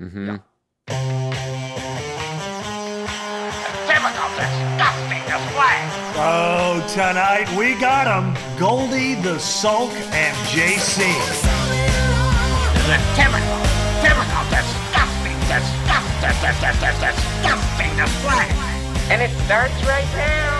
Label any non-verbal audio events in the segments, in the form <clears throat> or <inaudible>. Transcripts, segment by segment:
Mm-hmm. Typical disgusting display. Oh, tonight we got 'em. Goldy, the Sulk, and JC. The typical, typical disgusting, disgusting, disgusting, disgusting display. And it starts right now.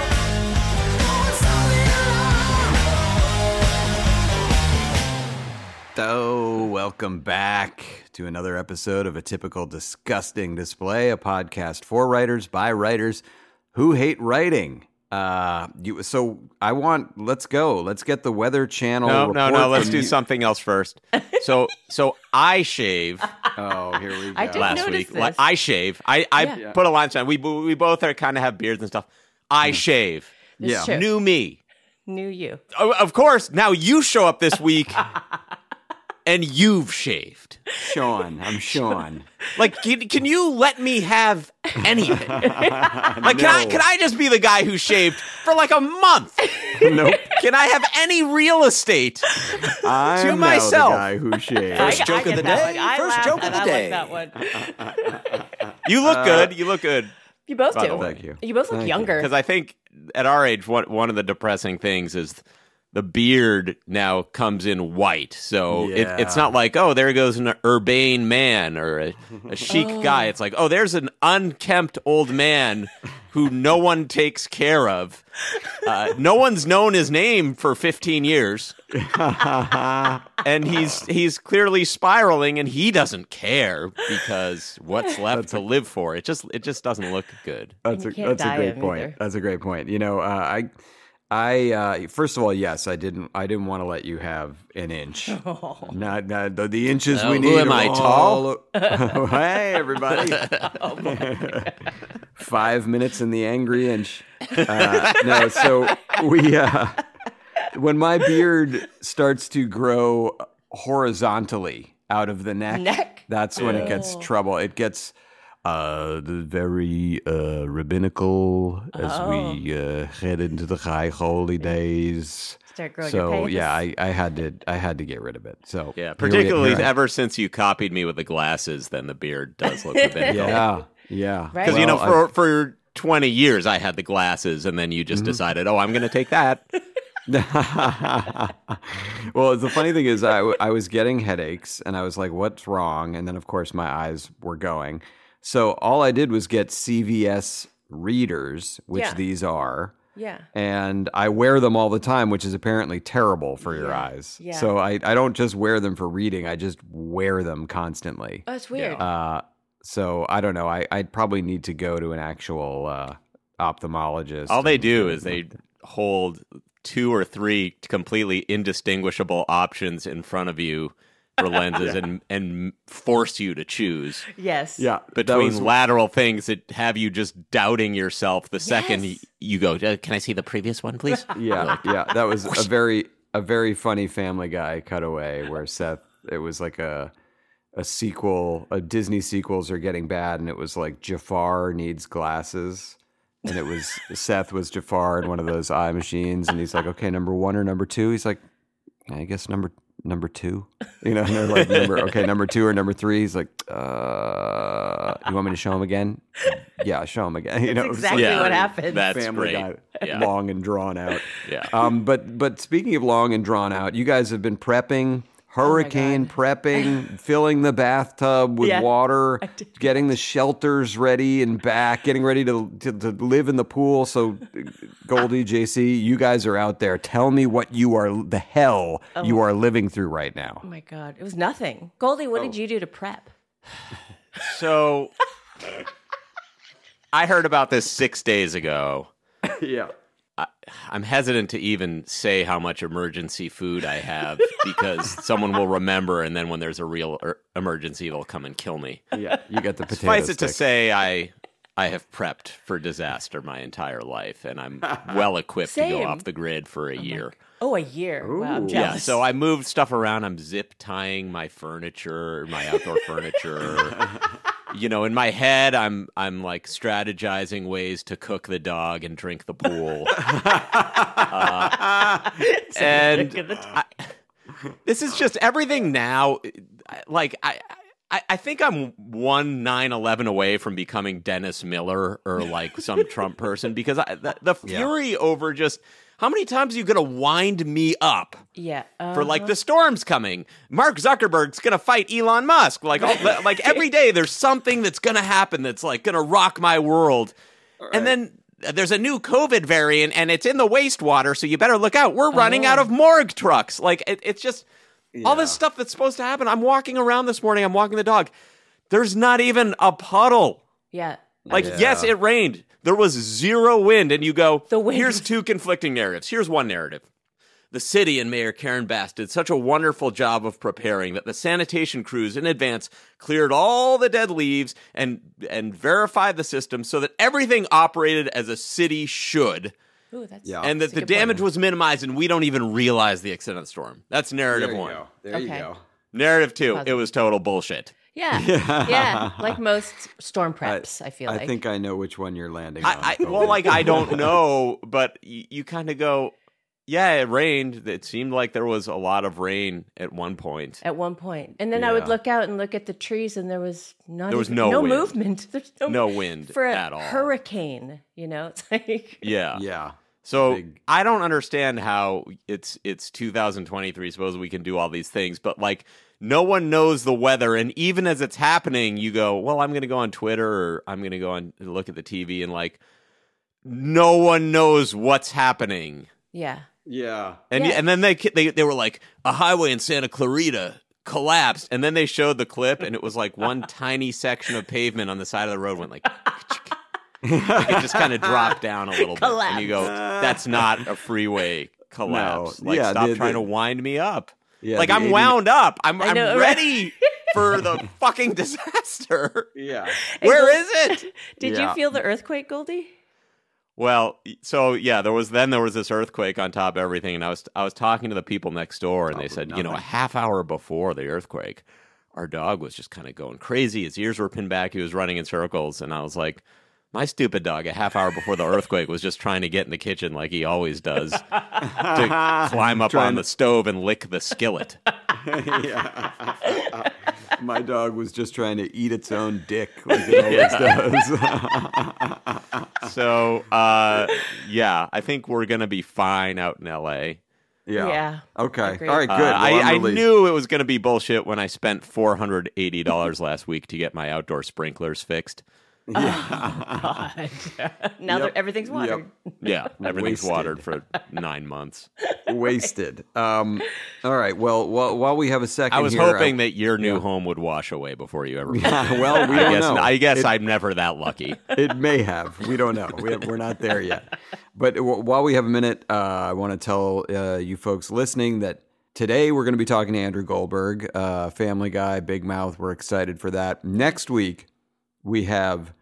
So, welcome back to another episode of A Typical Disgusting Display, a podcast for writers by writers who hate writing. Uh, you, so I want, let's go. Let's get the Weather Channel. No, no, report no. Let's from do you- something else first. So, <laughs> so I shave Oh, here we go. I did last notice week. this. I shave. I, I Yeah. put a line sign. We we both are kind of have beards and stuff. I shave. This Yeah. is true. New me. New you. Oh, of course. Now you show up this week, <laughs> and you've shaved. Sean. I'm <laughs> Sean. Like, can, can you let me have anything? <laughs> Like, can I can I just be the guy who shaved for like a month? nope. Can I have any real estate? I'm now myself. the guy who shaved. <laughs> I, joke I of the day. One. First laugh joke of the I day. That one. You look uh, good. You look good. You both do. Thank you. You both look Thank younger. because I think at our age, one one of the depressing things is the beard now comes in white. So it, it's not like oh, there goes an urbane man or a, a chic <laughs> guy. It's like oh, there's an unkempt old man who no one takes care of. Uh, no one's known his name for 15 years, <laughs> and he's he's clearly spiraling, and he doesn't care because what's <laughs> left to live for? It just it just doesn't look good. That's a, that's a great point. either. That's a great point. You know, uh, I, I uh, first of all, yes, I didn't. I didn't want to let you have an inch. <laughs> Not, not the, the inches Oh, we who need. am are I, all- <laughs> hey, everybody! <laughs> Oh, Five minutes in the angry inch. Uh, no, so we. Uh, when my beard starts to grow horizontally out of the neck, Neck? that's when it gets trouble. It gets uh, the very uh, rabbinical as we uh, head into the high holy days. Start growing So pants. yeah, I, I had to I had to get rid of it. So Yeah, here we- particularly here I- ever since you copied me with the glasses, then the beard does look <laughs> rabbinical. yeah yeah Right. because you know Well, for for twenty years I had the glasses, and then you just Mm-hmm. decided, oh, I'm going to take that. <laughs> <laughs> well, the funny thing is, I, w- I was getting headaches and I was like, what's wrong? And then, of course, my eyes were going. So, all I did was get CVS readers, which Yeah. these are. yeah. And I wear them all the time, which is apparently terrible for your Yeah. eyes. Yeah. So, I, I don't just wear them for reading, I just wear them constantly. Oh, that's weird. Uh, so, I don't know. I, I'd probably need to go to an actual uh, ophthalmologist. All they and- do is they hold two or three completely indistinguishable options in front of you for lenses <laughs> and and force you to choose yes. Yeah. that between was- lateral things that have you just doubting yourself the second Yes. you go "Uh, can i see the previous one please <laughs> Yeah, yeah, that was <laughs> a very a very funny Family Guy cutaway where Seth. It was like a a sequel. A Disney sequels are getting bad, and it was like Jafar needs glasses, and it was Seth was Jafar in one of those eye machines, and he's like, okay, number one or number two? He's like, I guess number number two. You know, and <laughs> they're like, number okay, number two or number three? He's like, uh, you want me to show him again? Yeah, show him again. <laughs> You know, it was exactly Yeah, what happened. that's Family great Guy, Yeah. long and drawn out. Yeah. Um, but but speaking of long and drawn out, you guys have been prepping Oh hurricane prepping, <laughs> filling the bathtub with Yeah, water, getting the shelters ready and back, getting ready to, to to live in the pool. So, Goldy, JC, you guys are out there. Tell me what you are the hell you oh. are living through right now. Oh my god, it was nothing. Goldy, what Oh. did you do to prep? So <laughs> I heard about this six days ago. <laughs> Yeah. I'm hesitant to even say how much emergency food I have <laughs> because someone will remember, and then when there's a real er- emergency, they'll come and kill me. Yeah, you got the <laughs> potato Suffice it to say, I I have prepped for disaster my entire life, and I'm <laughs> well equipped to go off the grid for a year. Oh, a year. Wow, I'm Yeah, so I moved stuff around. I'm zip tying my furniture, my outdoor furniture. You know, in my head, I'm I'm like strategizing ways to cook the dog and drink the pool. <laughs> Uh, and the I, this is just everything now. Like I. I, I think I'm one nine eleven away from becoming Dennis Miller or like some Trump person because I, the, the fury over just how many times are you going to wind me up yeah. for like uh-huh. the storm's coming. Mark Zuckerberg's gonna fight Elon Musk. Like, all, like every <laughs> day, there's something that's gonna happen that's like gonna rock my world. And then there's a new COVID variant, and it's in the wastewater, so you better look out. We're running out of morgue trucks. Like, it, it's just all this stuff that's supposed to happen. I'm walking around this morning. I'm walking the dog. There's not even a puddle. Yeah. Like, yes, it rained. There was zero wind, and you go, The wind here's two conflicting narratives. Here's one narrative. The city and Mayor Karen Bass did such a wonderful job of preparing that the sanitation crews in advance cleared all the dead leaves and and verified the system so that everything operated as a city should, Ooh, that's Yeah. and that a the good point. damage was minimized and we don't even realize the extent of the storm. That's narrative one. There you Okay. go. Narrative two, it was total bullshit. <laughs> Yeah. yeah. Like most storm preps, I, feel I like. I think I know which one you're landing on. I, I well, like I don't <laughs> know, but you, you kind of go, yeah, it rained. It seemed like there was a lot of rain at one point. at one point. And then I would look out and look at the trees, and there was not There was no no wind. movement. <laughs> There's no, No wind for a at all. hurricane. You know, it's like Yeah. yeah. So Big- I don't understand how it's it's 2023. Suppose we can do all these things, but like no one knows the weather, and even as it's happening, you go, "Well, I'm going to go on Twitter or I'm going to go on and look at the TV," and like no one knows what's happening. yeah, Yeah. And Yeah. and then they they they were like a highway in Santa Clarita collapsed, and then they showed the clip, and it was like one <laughs> tiny section of pavement on the side of the road went like. <laughs> like it just kind of dropped down a little bit, and you go, "That's not a freeway collapse." No. Like, Yeah, stop the- trying the- to wind me up. Yeah, like I'm 80 wound up. I'm I'm know, right? ready <laughs> for the fucking disaster. Yeah. Where is it? <laughs> Did Yeah. you feel the earthquake, Goldy? Well, so yeah, there was then there was this earthquake on top of everything, and I was I was talking to the people next door, and they said, you know, a half hour before the earthquake, our dog was just kind of going crazy. His ears were pinned back. He was running in circles, and I was like, my stupid dog, a half hour before the <laughs> earthquake, was just trying to get in the kitchen like he always does, to <laughs> climb up Trying on to- the stove and lick the skillet. <laughs> yeah. My dog was just trying to eat its own dick like it always does. So, uh, yeah, I think we're gonna be fine out in L.A. yeah. Yeah. Okay. Agreed. All right. Good. Uh, Well, I, I'm I relieved. knew it was going to be bullshit when I spent four hundred eighty dollars last week to get my outdoor sprinklers fixed. God. <laughs> now that everything's watered. Yeah, everything's Wasted. watered for nine months. <laughs> wasted. Um. All right. Well, while, while we have a second, I was here, hoping that your new yeah. home would wash away before you ever. <laughs> Yeah, well, we I don't guess. know. I guess It- I'm never that lucky. it may have. We don't know. We, we're not there yet. But w- while we have a minute, uh, I want to tell uh, you folks listening that today we're going to be talking to Andrew Goldberg, uh, Family Guy, Big Mouth. We're excited for that. Next week we have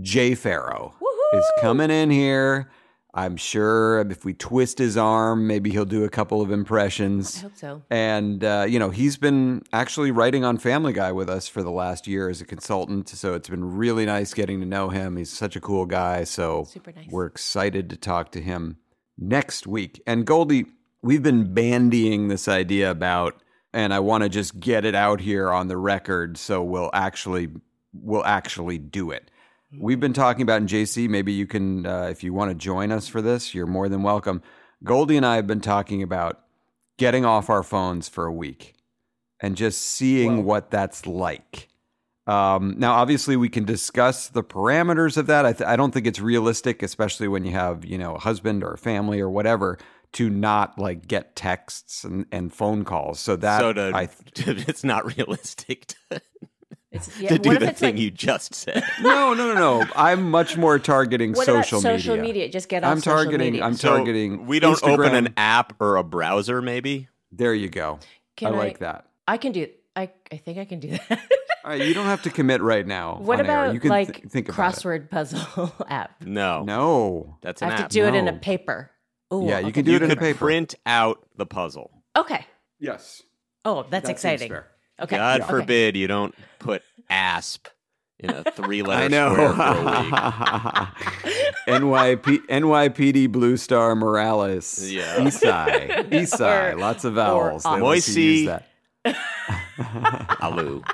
Jay Pharoah is coming in here. I'm sure if we twist his arm, maybe he'll do a couple of impressions. I hope so. And, uh, you know, he's been actually writing on Family Guy with us for the last year as a consultant. So it's been really nice getting to know him. He's such a cool guy. So Super nice. we're excited to talk to him next week. And Goldy, we've been bandying this idea about, and I want to just get it out here on the record. So we'll actually, we'll actually do it. We've been talking about in JC. Maybe you can, uh, if you want to join us for this, you're more than welcome. Goldy and I have been talking about getting off our phones for a week. and just seeing what that's like. Um, now, obviously, we can discuss the parameters of that. I, th- I don't think it's realistic, especially when you have you know a husband or a family or whatever, to not like get texts and, and phone calls. So that so to, I th- <laughs> it's not realistic to, It's, <laughs> yeah, to do what if the it's thing like, you just said. <laughs> no, no, no, no. I'm much more targeting what social about social media. media? Just get off I'm social targeting. media. I'm So targeting. we don't open an app or a browser, maybe. There you go. Can I like that. I can do. I I think I can do that. All right, you don't have to commit right now. <laughs> what on air. about you can like th- think about it. crossword puzzle app? No, No. that's an I an have app. to do it in a paper. Ooh, Yeah, you okay. can do you it in a paper. print out the puzzle. Okay. Yes. Oh, that's That seems exciting. Fair. Okay. God okay. forbid you don't put asp in a three-letter I know. square for a <laughs> week. NYP, NYPD Blue Star Morales. Yeah. Esai. <laughs> Esai. Or- Lots of vowels. or They like to use that. <laughs> Alou.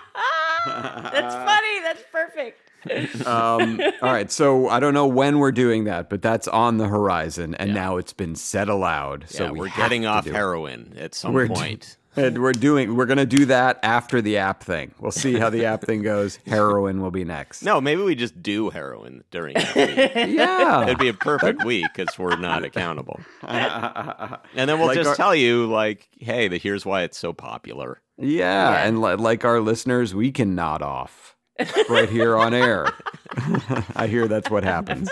That's funny. That's perfect. Um, all right. So I don't know when we're doing that, but that's on the horizon. And now it's been said aloud. So yeah, we we're have getting off do it. heroin at some We're d- point. And we're doing, we're going to do that after the app thing. We'll see how the app thing goes. <laughs> Heroin will be next. No, maybe we just do heroin during that week. <laughs> Yeah. It'd be a perfect week because we're not accountable. <laughs> And then we'll Like just our- tell you, like, hey, the, here's why it's so popular. Yeah, Yeah. and li- like our listeners, we can nod off right here on air. I hear that's what happens.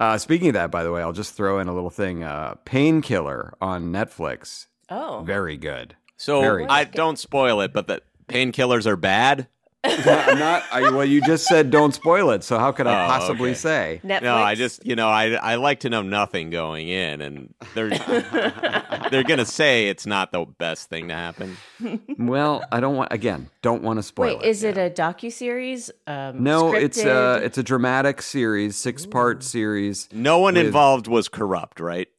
Uh, speaking of that, by the way, I'll just throw in a little thing. Uh, Painkiller on Netflix, Oh. very good. So Very I don't spoil it, but the painkillers are bad. I'm not. I, well, you just said don't spoil it, so how could I Oh, possibly okay. say? Netflix. No, I just you know I I like to know nothing going in, and they're <laughs> they're gonna say it's not the best thing to happen. <laughs> Well, I don't want. Again, don't want to spoil it. Wait, it. is it a docu series? Um, No, it's a it's a dramatic series, six part series. No one With- involved was corrupt, right? <laughs>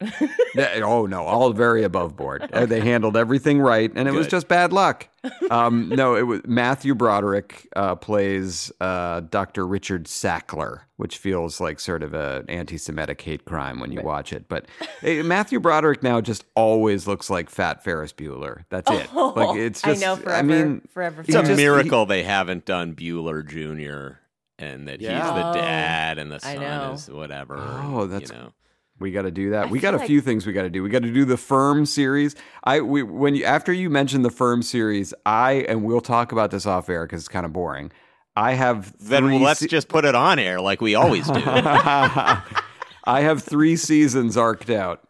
Yeah, oh no, all very above board. Uh, They handled everything right, and it was just bad luck. Um, no, it was Matthew Broderick uh, plays uh, Dr. Richard Sackler, which feels like sort of an anti-Semitic hate crime when you watch it. But Matthew Broderick now just always looks like Fat Ferris Bueller. That's it. Like it's I just. know forever. mean, forever. It's a forever. just- miracle they haven't done Bueller Jr. and that Yeah. he's the Oh, dad and the son is whatever. Oh, that's- you know. We got to do that. I we got a feel few like- things we got to do. We got to do the Firm series. I we when you after you mentioned the Firm series, I and we'll talk about this off air because it's kind of boring. I have Then three let's se- just put it on air like we always do. <laughs> I have three seasons arced out.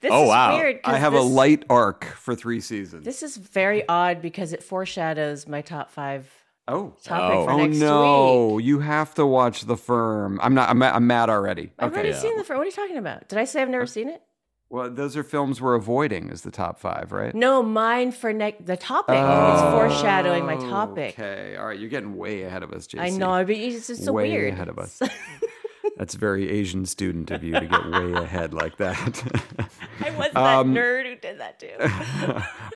This Oh, is wow. weird. 'cause I have this, a light arc for three seasons. This is very odd because it foreshadows my top five oh, topic Oh. for oh no! week. You have to watch the Firm. I'm not. I'm, I'm mad already. I've Okay. already seen the first. What are you talking about? Did I say I've never seen it? Well, those are films we're avoiding is the top five, right? No, mine for next. The topic is foreshadowing my topic. Oh, Okay. All right. You're getting way ahead of us, JC. I know, but it's just so way weird. ahead of us. <laughs> That's very Asian student of you to get way <laughs> ahead like that. I was that Um, nerd who did that too. <laughs>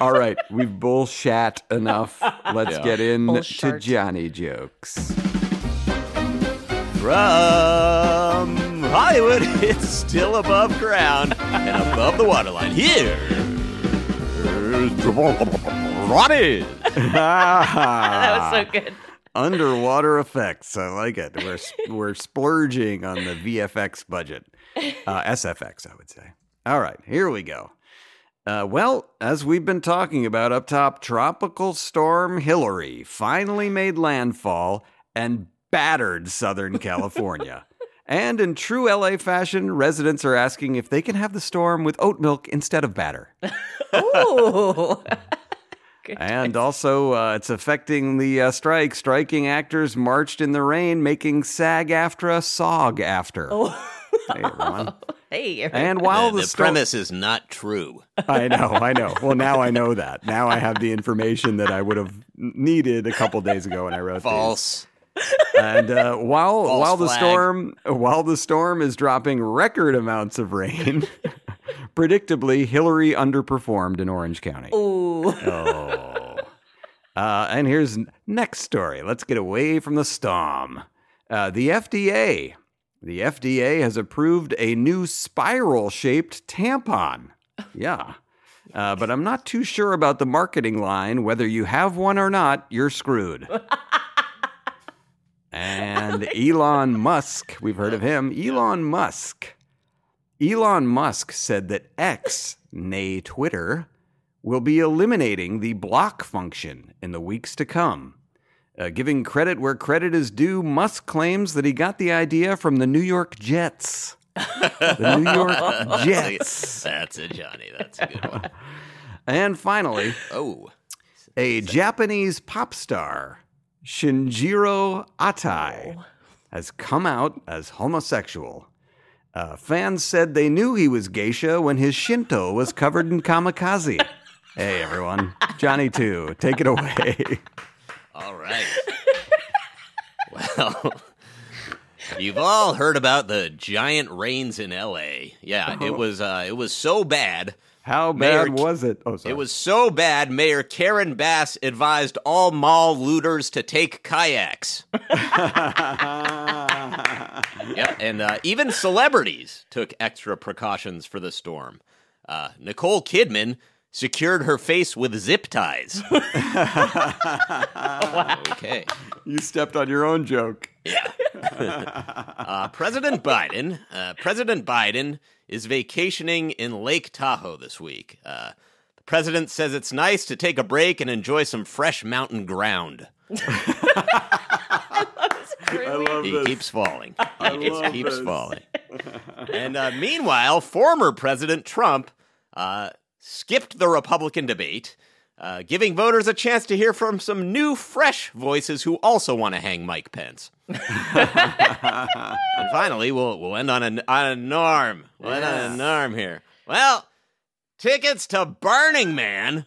All right, we've bullshat enough. <laughs> Let's Yeah. get in to Johnny jokes. From Hollywood, <laughs> it's still above ground and above the waterline. Here, Ronnie. <laughs> that was so good. Underwater effects. I like it. We're we're splurging on the VFX budget. Uh, SFX, I would say. All right, here we go. Uh, well, as we've been talking about up top, Tropical Storm Hillary finally made landfall and battered Southern <laughs> California. and in true LA fashion, residents are asking if they can have the storm with oat milk instead of batter. Ooh. <laughs> and also, uh, it's affecting the uh, strike. Striking actors marched in the rain, making SAG-AFTRA a SOG after. <laughs> Hey, everyone. Hey. And while the, the, the storm- premise is not true. I know, I know. <laughs> Well, now I know that. Now I have the information that I would have needed a couple days ago when I wrote these. False. And uh, while False while the flag. storm while the storm is dropping record amounts of rain, <laughs> predictably Hillary underperformed in Orange County. Ooh. Oh. Uh, and here's next story. Let's get away from the storm. Uh, the FDA. The FDA has approved a new spiral-shaped tampon. Yeah. Uh, but I'm not too sure about the marketing line. Whether you have one or not, you're screwed. <laughs> and Elon Musk, we've heard of him. Elon Musk. Elon Musk said that X, nay Twitter, will be eliminating the block function in the weeks to come. Uh, giving credit where credit is due, Musk claims that he got the idea from the New York Jets. the New York <laughs> Jets. That's a Johnny. That's a good one. <laughs> And finally, Oh, a Japanese pop star, Shinjiro Atae, has come out as homosexual. Uh, fans said they knew he was geisha when his Shinto was covered in kamikaze. <laughs> hey, everyone. Johnny, too. Take it away. All right. well, you've all heard about the giant rains in L.A. Yeah, it was. Uh, it was so bad. How Mayor- bad was it? Oh, sorry. It was so bad. Mayor Karen Bass advised all mall looters to take kayaks. <laughs> Yep, and uh, even celebrities took extra precautions for the storm. Uh, Nicole Kidman secured her face with zip ties. <laughs> Okay. You stepped on your own joke. <laughs> Uh, President Biden, uh, President Biden is vacationing in Lake Tahoe this week. Uh, the president says it's nice to take a break and enjoy some fresh mountain ground. <laughs> I love He this. keeps falling. He just love keeps this. falling. And uh, meanwhile, former President Trump uh, skipped the Republican debate, uh, giving voters a chance to hear from some new, fresh voices who also want to hang Mike Pence. <laughs> and finally, we'll we'll end on a on a norm. We'll end on a norm here. Well, tickets to Burning Man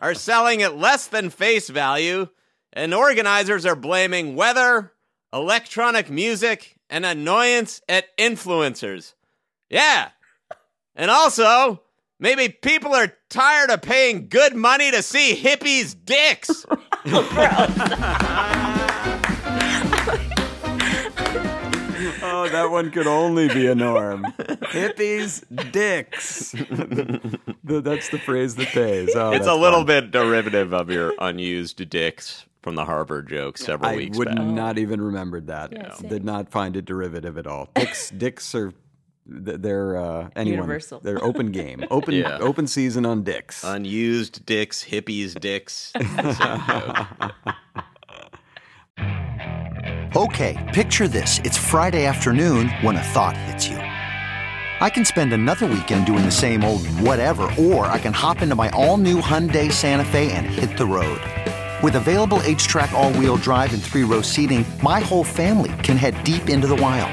are selling at less than face value, and organizers are blaming weather, electronic music, and annoyance at influencers. Yeah. And also, maybe people are tired of paying good money to see hippies' dicks. <laughs> Oh, that one could only be a norm. Hippies, dicks. That's the phrase that pays. Oh, it's a little fun. bit derivative of your unused dicks from the Harvard joke several weeks ago. I weeks would back. not even remembered that. same. Did not find it derivative at all. Dicks, dicks are th- they're uh, anyone. Universal. They're open game, <laughs> open Yeah. open season on dicks. Unused dicks, hippies' dicks. <laughs> Okay, picture this. It's Friday afternoon when a thought hits you. I can spend another weekend doing the same old whatever, or I can hop into my all new Hyundai Santa Fe and hit the road. With available H track, all wheel drive, and three row seating, my whole family can head deep into the wild.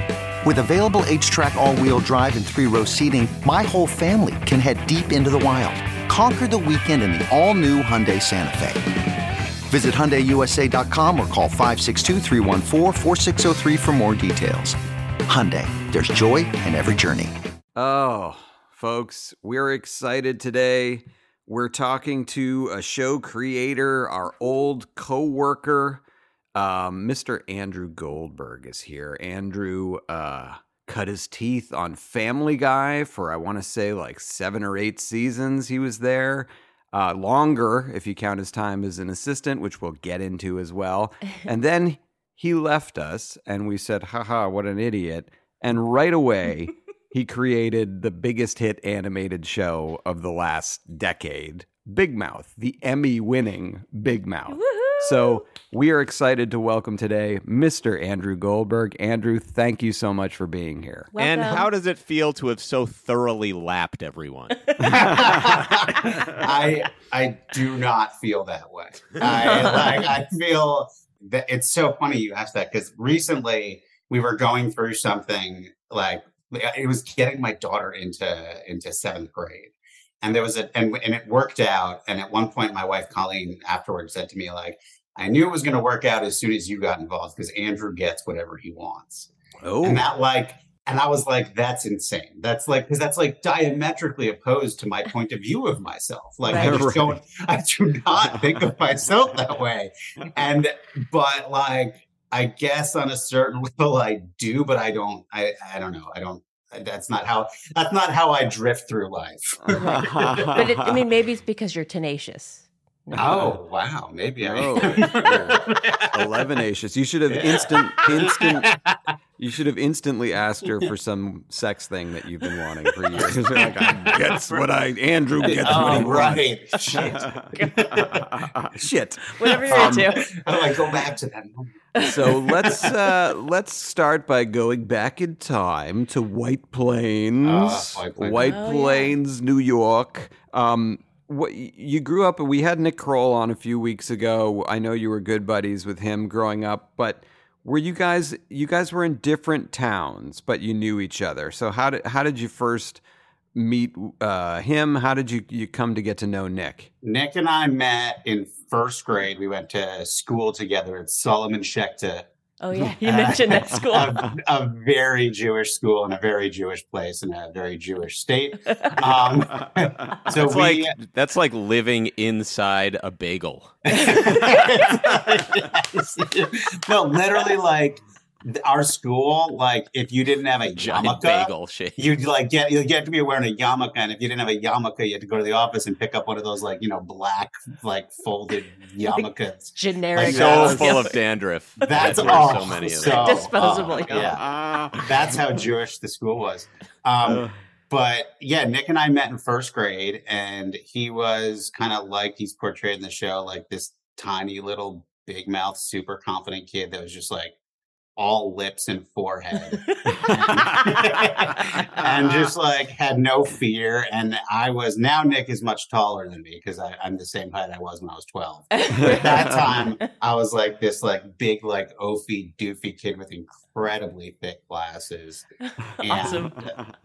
With available H track, all wheel drive, and three row seating, my whole family can head deep into the wild. Conquer the weekend in the all new Hyundai Santa Fe. Visit HyundaiUSA.com or call 562-314-4603 for more details. Hyundai, there's joy in every journey. Oh, folks, we're excited today. We're talking to a show creator, our old coworker, Um, Mr. Andrew Goldberg is here. Andrew uh, cut his teeth on Family Guy for, I want to say, like seven or eight seasons he was there. Uh, longer if you count his time as an assistant, which we'll get into as well. <laughs> And then he left us, and we said, haha, what an idiot. And right away, he <laughs> created the biggest hit animated show of the last decade Big Mouth, the Emmy winning Big Mouth. So we are excited to welcome today Mr. Andrew Goldberg. Andrew, thank you so much for being here. And how does it feel to have so thoroughly lapped everyone? <laughs> I I do not feel that way. I like I feel that it's so funny you asked that because recently we were going through something like it was getting my daughter into into seventh grade. And there was a and and it worked out. And at one point my wife Colleen afterwards said to me, like, I knew it was gonna work out as soon as you got involved because Andrew gets whatever he wants. Oh, And that like and I was like, that's insane. That's like because that's like diametrically opposed to my point of view of myself. Like I just don't <laughs> I do not think of myself that way. And but like I guess on a certain <laughs> level I do, but I don't I I don't know. I don't that's not how that's not how I drift through life. <laughs> But it, I mean, <laughs> maybe it's because you're tenacious. oh wow, maybe I Oh, <laughs> Elevenacious. You should have instant instant you should have instantly asked her for some sex thing that you've been wanting for years. You're like, I gets what I Andrew gets what he Oh, wants. right. Shit. Shit. Whatever you're Um, into. How do I go back to that moment? So let's <laughs> uh, let's start by going back in time to White Plains, Ah, White Plains. White Oh, yeah. New York. Um, what you grew up? We had Nick Kroll on a few weeks ago. I know you were good buddies with him growing up, but were you guys? You guys were in different towns, but you knew each other. So how did how did you first meet uh, him? How did you you come to get to know Nick? Nick and I met in first grade. We went to school together at Solomon Schechter. Oh yeah, <laughs> you mentioned that school. A, a very Jewish school in a very Jewish place in a very Jewish state. Um, <laughs> so That's we, like that's like living inside a bagel. <laughs> no, literally, like th- our school. Like, if you didn't have a <laughs> Giant yarmulke, bagel you'd like get you get to be wearing a yarmulke, and if you didn't have a yarmulke, you had to go to the office and pick up one of those like you know black like folded <laughs> yarmulkes. Generic. Like, so that's- full of dandruff. <laughs> That's There were all. so many of so- them. Disposable, oh, yeah. yeah. That's how Jewish the school was. Um, but yeah, Nick and I met in first grade, and he was kind of like he's portrayed in the show, like this tiny little big mouth, super confident kid that was just like all lips and forehead <laughs> <laughs> and just like had no fear. And I was now Nick is much taller than me because I'm the same height I was when I was 12. But at that time, <laughs> I was like this like big like oafy doofy kid with incredibly thick glasses. <laughs> And Awesome.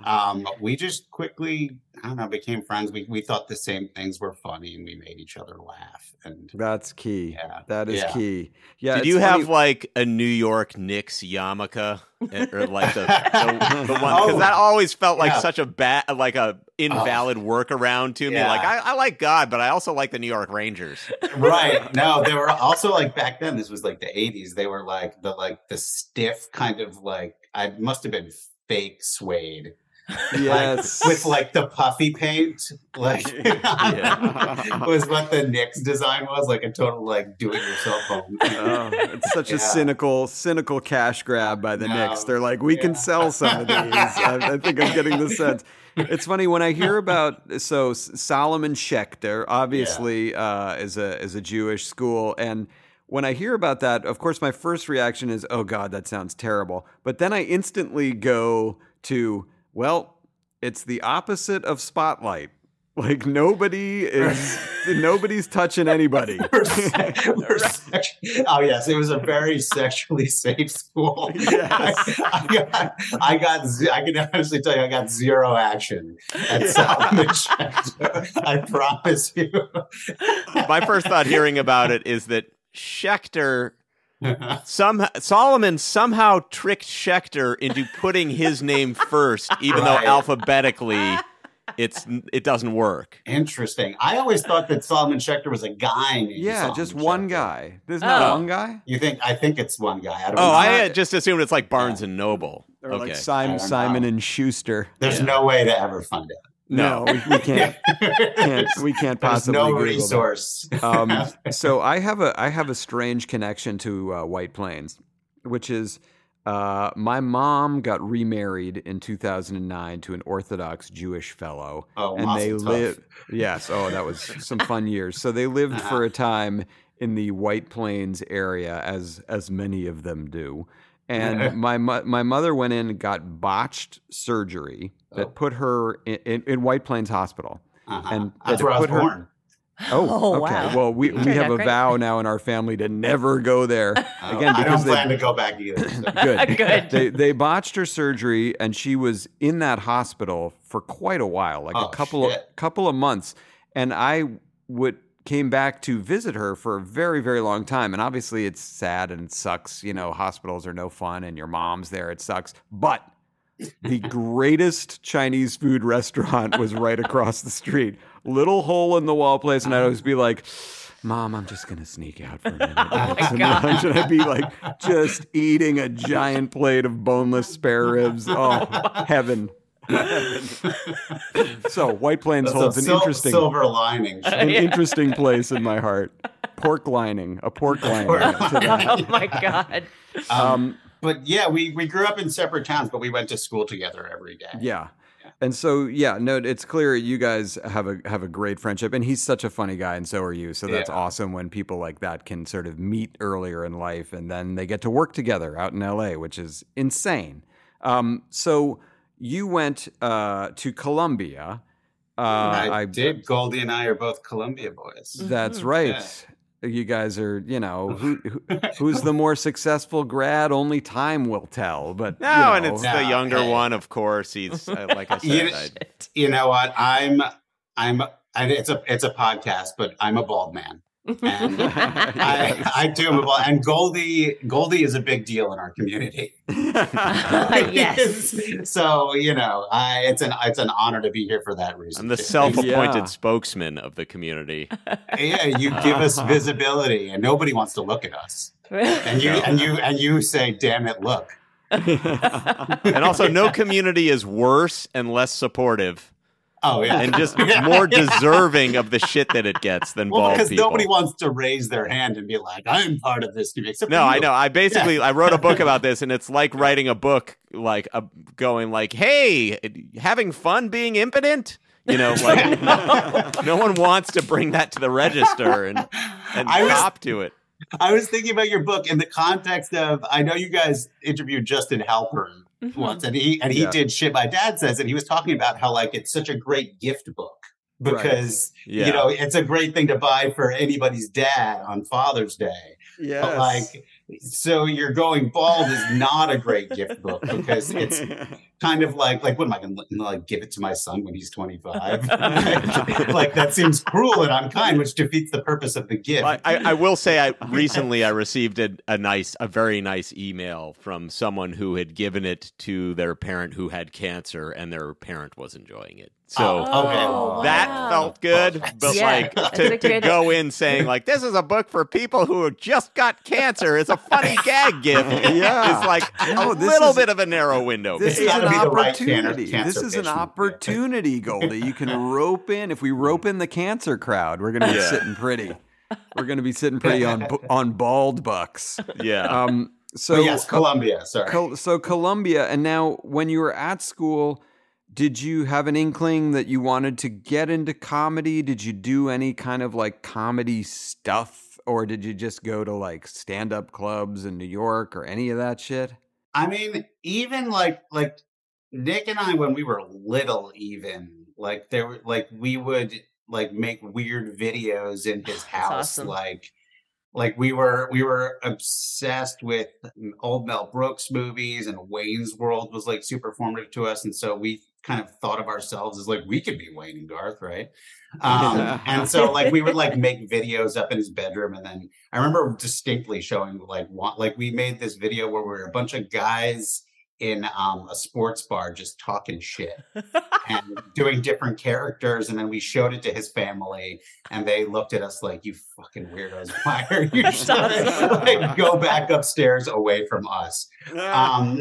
um, we just quickly, I don't know, became friends. We we thought the same things were funny, and we made each other laugh. And That's key. Yeah. That is Yeah. key. Yeah. Did you funny- have like a New York Knicks yarmulke, Eh, or like the, the, <laughs> the one? Because Oh. that always felt like Yeah. such a bad, like a invalid oh. workaround to me. Yeah. Like I, I like God, but I also like the New York Rangers. right, no, they were also like back then. This was like the '80s. They were like the like the stiff kind of like I must have been fake suede. <laughs> Yes. like, with like the puffy paint, like <laughs> <laughs> was what the Knicks design was, like a total like do-it-yourself home. Oh, it's such a cynical, cynical cash grab by the No, Knicks. They're like, we can sell some of these. I, I think I'm getting the sense. It's funny when I hear about so Solomon Schechter, obviously uh, is a is a Jewish school, and when I hear about that, of course, my first reaction is, "Oh God, that sounds terrible." But then I instantly go to, "Well, it's the opposite of Spotlight." Like nobody is, <laughs> nobody's touching anybody. We're we're sex- oh yes, it was a very sexually safe school. <laughs> Yes. I, I got, I got, I can honestly tell you, I got zero action at Solomon Schechter. I promise you. My first thought <laughs> hearing about it is that Schechter <laughs> some Solomon somehow tricked Schechter into putting his name first, even Right. though alphabetically it's it doesn't work. Interesting. I always thought that Solomon Schechter was a guy. Named Yeah, Solomon just one Schechter. guy. There's not Oh. one guy? You think? I think it's one guy. I don't Oh, know. I had just assumed it's like Barnes and Noble. Or okay. like Simon, Simon and Schuster. There's no way to ever find it. No, we, we can't, <laughs> can't. We can't There's possibly. no Google resource. um, <laughs> so I have a I have a strange connection to uh, White Plains, which is uh, my mom got remarried in 2009 to an Orthodox Jewish fellow, Oh, and they tov. live. Yes, oh, that was some fun years. So they lived for a time in the White Plains area, as as many of them do. And <laughs> my my mother went in and got botched surgery that Oh. put her in, in, in White Plains Hospital. Uh-huh. And That's where I was put her- born. Oh, <laughs> Oh, okay. wow. Well, we, we have a great. vow now in our family to never go there Oh, <laughs> again I don't because they, plan to go back either. so. <laughs> good. Good. They they botched her surgery and she was in that hospital for quite a while, like Oh, a couple of couple of months. And I would came back to visit her for a very very long time. And obviously it's sad and it sucks. You know, hospitals are no fun, and your mom's there. It sucks, but. The greatest Chinese food restaurant was right across the street. Little hole in the wall place, and I'd always be like, Mom, I'm just gonna sneak out for a minute. and lunch. And I'd be like just eating a giant plate of boneless spare ribs. <laughs> Oh, heaven. so White Plains That's holds a an sil- interesting silver lining. <laughs> an interesting place in my heart. Pork lining, a pork lining. <laughs> oh my god. Um, But yeah, we we grew up in separate towns, but we went to school together every day. Yeah. And so yeah, no, it's clear you guys have a have a great friendship, and he's such a funny guy, and so are you. So that's Yeah. awesome when people like that can sort of meet earlier in life, and then they get to work together out in L.A., which is insane. Um, so you went uh, to Columbia. Uh, I, did. Goldy and I are both Columbia boys. That's right. You guys are, you know, <laughs> who, who who's the more successful grad? Only time will tell. But No, you know. and it's the younger hey. one, of course. He's uh, like I <laughs> You- said. I, You know what? I'm I'm and it's a it's a podcast, but I'm a bald man. And <laughs> I, I do am a and Goldy Goldy is a big deal in our community. <laughs> <laughs> yes. so, you know, I it's an it's an honor to be here for that reason. I'm the self-appointed Yeah. spokesman of the community. yeah, you give us visibility and nobody wants to look at us. And you and you and you say, damn it, look. And also, no community is worse and less supportive Oh yeah. and just <laughs> Yeah, more deserving of the shit that it gets than Well, bald because people. nobody wants to raise their hand and be like, I'm part of this. Except No, I know. I basically I wrote a book about this, and it's like writing a book, like uh, going like, "Hey, having fun being impotent." You know, like <laughs> no one wants to bring that to the register and and I was- cop to it. I was thinking about your book in the context of I know you guys interviewed Justin Halpern Mm-hmm. once, and he and he Yeah. did shit. My dad says, and he was talking about how like it's such a great gift book because Yeah. you know it's a great thing to buy for anybody's dad on Father's Day. yes. But like, so you're going bald is not a great gift book because it's <laughs> kind of like like what am I going to like give it to my son when he's 25? <laughs> <laughs> like that seems cruel and unkind, which defeats the purpose of the gift. I, I, I will say, I recently I received a, a nice, a very nice email from someone who had given it to their parent who had cancer, and their parent was enjoying it. So Oh, okay. Oh, that wow. felt good, but Yeah, like to, a to go in saying like this is a book for people who have just got cancer is a funny gag gift. <laughs> Yeah. it's like No, a this little is- bit of a narrow window. This is an gotta be the right opportunity. This is an patient. opportunity, Goldy. You can rope in. If we rope in the cancer crowd, we're going to be Yeah. sitting pretty. We're going to be sitting pretty on <laughs> on bald bucks. yeah. Um, so But yes, Columbia. Sorry. Col- so Columbia, and now when you were at school, did you have an inkling that you wanted to get into comedy? Did you do any kind of like comedy stuff, or did you just go to like stand up clubs in New York or any of that shit? I mean, even like like Nick and I when we were little, even like there were like we would like make weird videos in his <sighs> house, awesome. like like we were we were obsessed with mm, old Mel Brooks movies and Wayne's World was like super formative to us, and so we kind of thought of ourselves as like we could be Wayne and Garth, right? Um, and so like we would like make videos up in his bedroom, and then I remember distinctly showing like one, like we made this video where we were a bunch of guys in um, a sports bar just talking shit and <laughs> doing different characters. And then we showed it to his family, and they looked at us like, "You fucking weirdos! <laughs> Why are you <laughs> like go back upstairs away from us?" Um,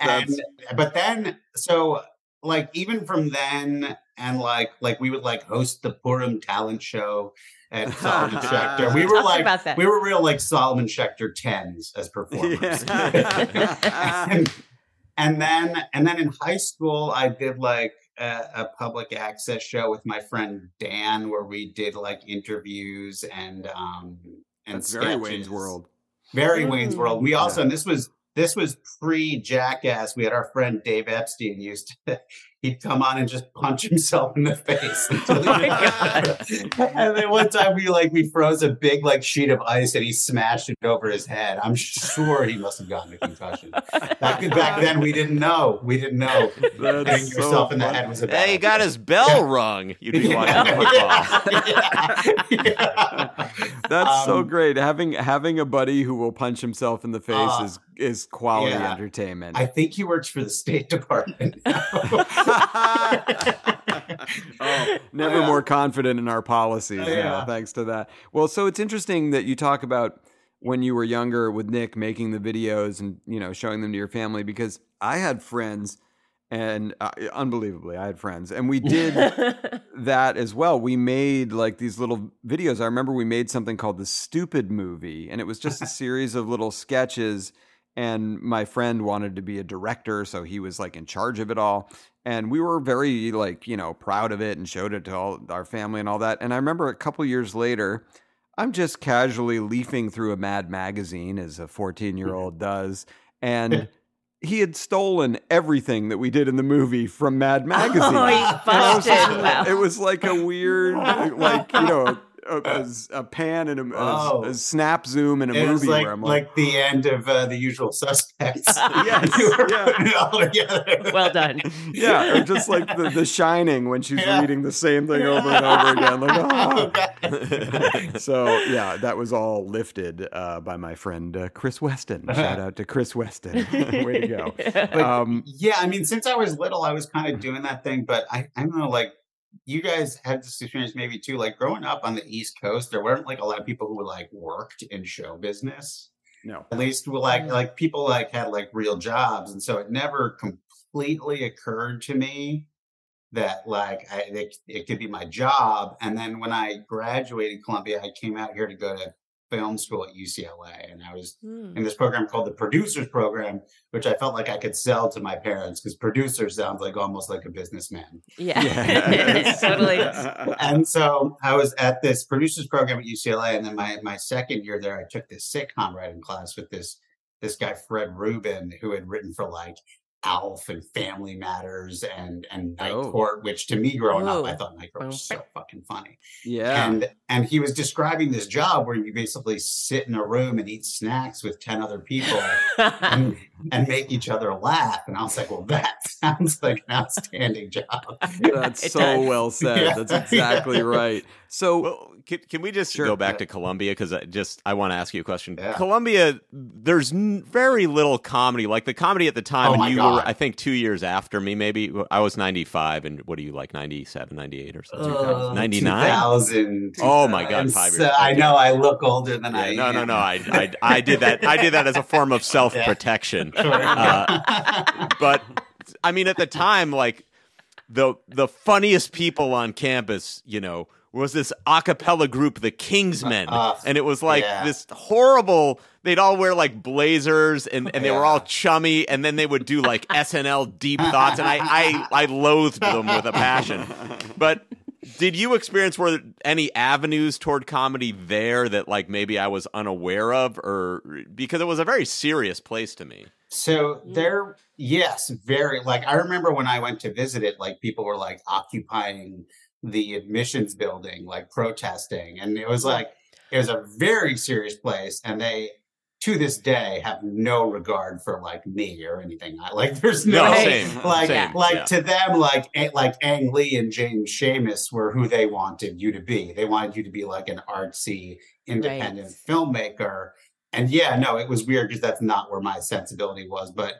and but then so like even from then and like like we would like host the Purim talent show at <laughs> Solomon Schechter. We were like about that. we were real like Solomon Schechter tens as performers. <laughs> and, and then and then in high school I did like a, a public access show with my friend Dan where we did like interviews and um and That's very Wayne's. World. Very Wayne's World. We also Yeah. and this was this was pre Jackass. We had our friend Dave Epstein used to he'd come on and just punch <laughs> himself in the face. <laughs> until he- and then one time we like we froze a big like sheet of ice and he smashed it over his head. I'm sure he must have gotten a concussion. Back, <laughs> back then we didn't know. We didn't know. That's Hitting so yourself in the head was a bad Hey, he got his bell rung. You'd be watching football. That's so Um, great. Having having a buddy who will punch himself in the face Uh, is is quality yeah. entertainment. I think he works for the State Department. <laughs> oh, never Yeah. more confident in our policies. Yeah. Yeah, thanks to that. Well, so it's interesting that you talk about when you were younger with Nick making the videos and you know showing them to your family because I had friends and uh, unbelievably I had friends and we did <laughs> that as well. We made like these little videos. I remember we made something called the Stupid Movie, and it was just a <laughs> series of little sketches. And my friend wanted to be a director, so he was like in charge of it all. And we were very like you know proud of it and showed it to all our family and all that. And I remember a couple years later, I'm just casually leafing through a Mad magazine as a mm-hmm. 14 year old does, and he had stolen everything that we did in the movie from Mad magazine. <laughs> Oh, he And I was busted. Wow. It was like a weird, like you know, a, a, a pan and a, a- Oh. a snap zoom in a it was movie like, where I'm like, like the end of uh, the usual suspects. <laughs> <laughs> Yes, you were yeah. putting it all together. well done. <laughs> yeah, or just like the, the Shining when she's Yeah. reading the same thing over and over again. Like, Oh, "Ah." so yeah, that was all lifted uh, by my friend uh, Chris Weston. Shout out to Chris Weston. Way to go. But Um, yeah, I mean, since I was little, I was kind of doing that thing. But I, I don't know, like you guys had this experience maybe too. Like growing up on the East Coast, there weren't like a lot of people who were like worked in show business. no. At least were like mm. like people like had like real jobs, and so it never completely occurred to me that like I, it, it could be my job. And then when I graduated Columbia, I came out here to go to film school at UCLA, and I was Hmm. in this program called the Producers Program, which I felt like I could sell to my parents because producer sounds like almost like a businessman. Yeah, Yeah. <laughs> totally. <laughs> And so I was at this producers program at UCLA, and then my my second year there, I took this sitcom writing class with this this guy Fred Rubin, who had written for like Alf and Family Matters and and Night Oh. Court, which to me growing up, I thought Night Court was so fucking funny. Yeah. And and he was describing this job where you basically sit in a room and eat snacks with ten other people <laughs> and, and make each other laugh. And I was like, well, that sounds like an outstanding job. <laughs> That's It so does. well said. Yeah. That's <laughs> exactly Yeah. right. So Well, can, can we just Sure. go back to Columbia because I just I want to ask you a question. Yeah. Columbia, there's n- very little comedy. Like the comedy at the time, Oh and you God. were I think two years after me. Maybe I was 95, and what are you like 97, 98 or something? Uh, 99. 2000. Oh my God, And five so years. I know I look older than I Yeah, no, no, am. no. I, I, I did that. I did that as a form of <laughs> self protection. Uh, but I mean, at the time, like the the funniest people on campus, you know, was this a cappella group, the Kingsmen, Uh, and it was like yeah. this horrible. They'd all wear like blazers, and, and they were all chummy, and then they would do like <laughs> SNL deep thoughts, and I I, I loathed them with a passion. But did you experience were any avenues toward comedy there that like maybe I was unaware of, or because it was a very serious place to me? So there, yes, very. Like I remember when I went to visit it, like people were like occupying the admissions building, like protesting, and it was like it was a very serious place, and they. To this day, have no regard for like me or anything. I- Like, <laughs> there's no, No, same, like, same, like yeah. to them, like, A- like Ang Lee and James Schamus were who they wanted you to be. They wanted you to be like an artsy, independent filmmaker. And yeah, no, it was weird because that's not where my sensibility was. But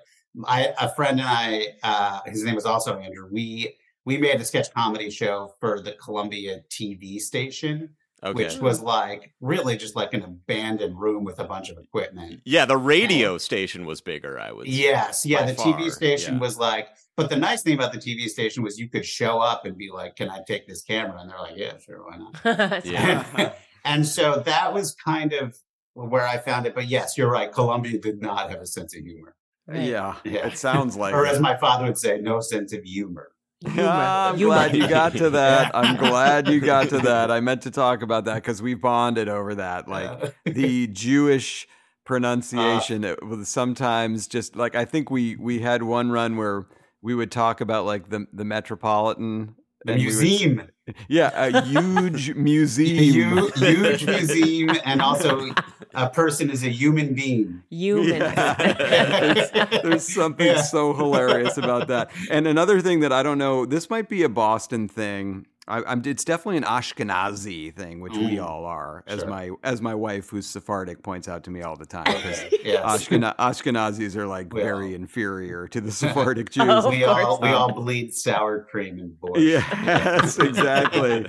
I a friend and I, uh, his name was also Andrew. We we made a sketch comedy show for the Columbia TV station, Okay. which was like really just like an abandoned room with a bunch of equipment. yeah, the radio station was bigger. I would. say, Yes, yeah. The far, TV station yeah. was like, but the nice thing about the TV station was you could show up and be like, "Can I take this camera?" And they're like, "Yeah, sure, why not?" <laughs> Yeah. <laughs> and so that was kind of where I found it. But yes, you're right. Columbia did not have a sense of humor, Yeah, Yeah. it sounds like. or as my father would say, no sense of humor. <laughs> I'm Humor. glad you got to that. <laughs> I'm glad you got to that. I meant to talk about that because we bonded over that. Like Uh, <laughs> the Jewish pronunciation, it was sometimes just like I think we we had one run where we would talk about like the the Metropolitan the and we would- museum, yeah, a huge <laughs> museum. Hu- huge museum, and also <laughs> a person is a human being. Human. Yeah. there's, there's something Yeah. so hilarious about that. And another thing that I don't know, this might be a Boston thing. I, I'm, it's definitely an Ashkenazi thing, which we Mm. all are, as Sure. my as my wife, who's Sephardic, points out to me all the time. <laughs> Yes. Ashkena- Ashkenazis are like We very all- inferior to the <laughs> Sephardic Jews. Oh. we all we all bleed sour cream and borscht. <laughs> Yes, exactly.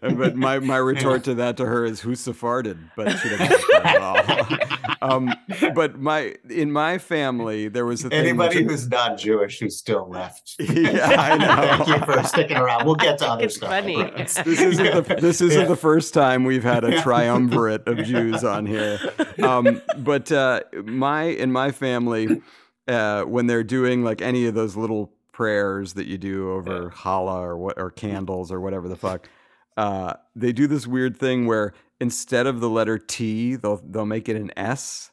but my, my retort to that to her is who's Sepharded, but she doesn't like at all. um, but my in my family there was a thing. Anybody which- who's not Jewish who's still left. Yeah, I know. Thank you for sticking around. We'll get to other stuff. Funny. <laughs> This isn't the this isn't Yeah. the first time we've had a triumvirate of Jews on here. <laughs> Um, but uh, my in my family, uh, when they're doing like any of those little prayers that you do over challah or what or candles or whatever the fuck, uh, they do this weird thing where instead of the letter T, they'll they'll make it an S.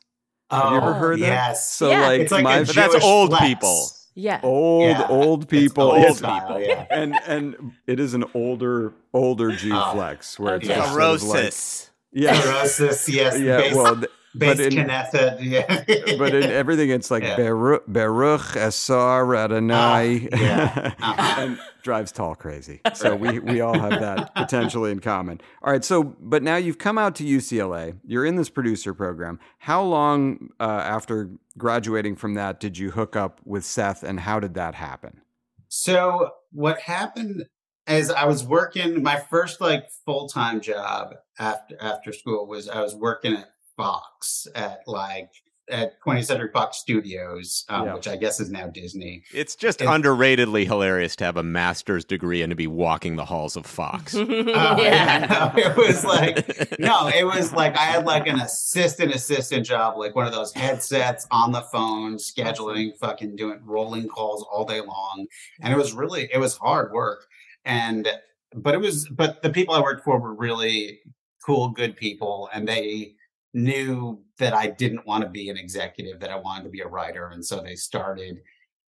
Have you ever Oh, heard that? Yes. So Yeah. like, It's like my a But that's old flex. people. Yeah. old Yeah. old It's people. old It's- style, yeah. and and it is an older older Jew Oh. flex where it's Okay. just sort of like- Sclerosis. yeah Sclerosis, yes. yeah well th- base but in- Knesset, yeah. <laughs> but in everything it's like Yeah. Baruch, Baruch Esar Adonai Ah, yeah. <laughs> Uh-huh. and drives tall crazy. <laughs> So we we all have that potentially in common. All right, so but now you've come out to UCLA. You're in this producer program. How long uh, after graduating from that did you hook up with Seth, and how did that happen? So what happened is I was working my first like full time job after after school was I was working at Fox at like at 20th Century Fox Studios, um, Yeah. which I guess is now Disney. It's just It- underratedly hilarious to have a master's degree and to be walking the halls of Fox. Uh, <laughs> yeah. no, it was like <laughs> no, it was like I had like an assistant assistant job, like one of those headsets on the phone, scheduling, fucking doing rolling calls all day long. And it was really it was hard work. And but it was but the people I worked for were really cool, good people, and they knew that I didn't want to be an executive, that I wanted to be a writer. And so they started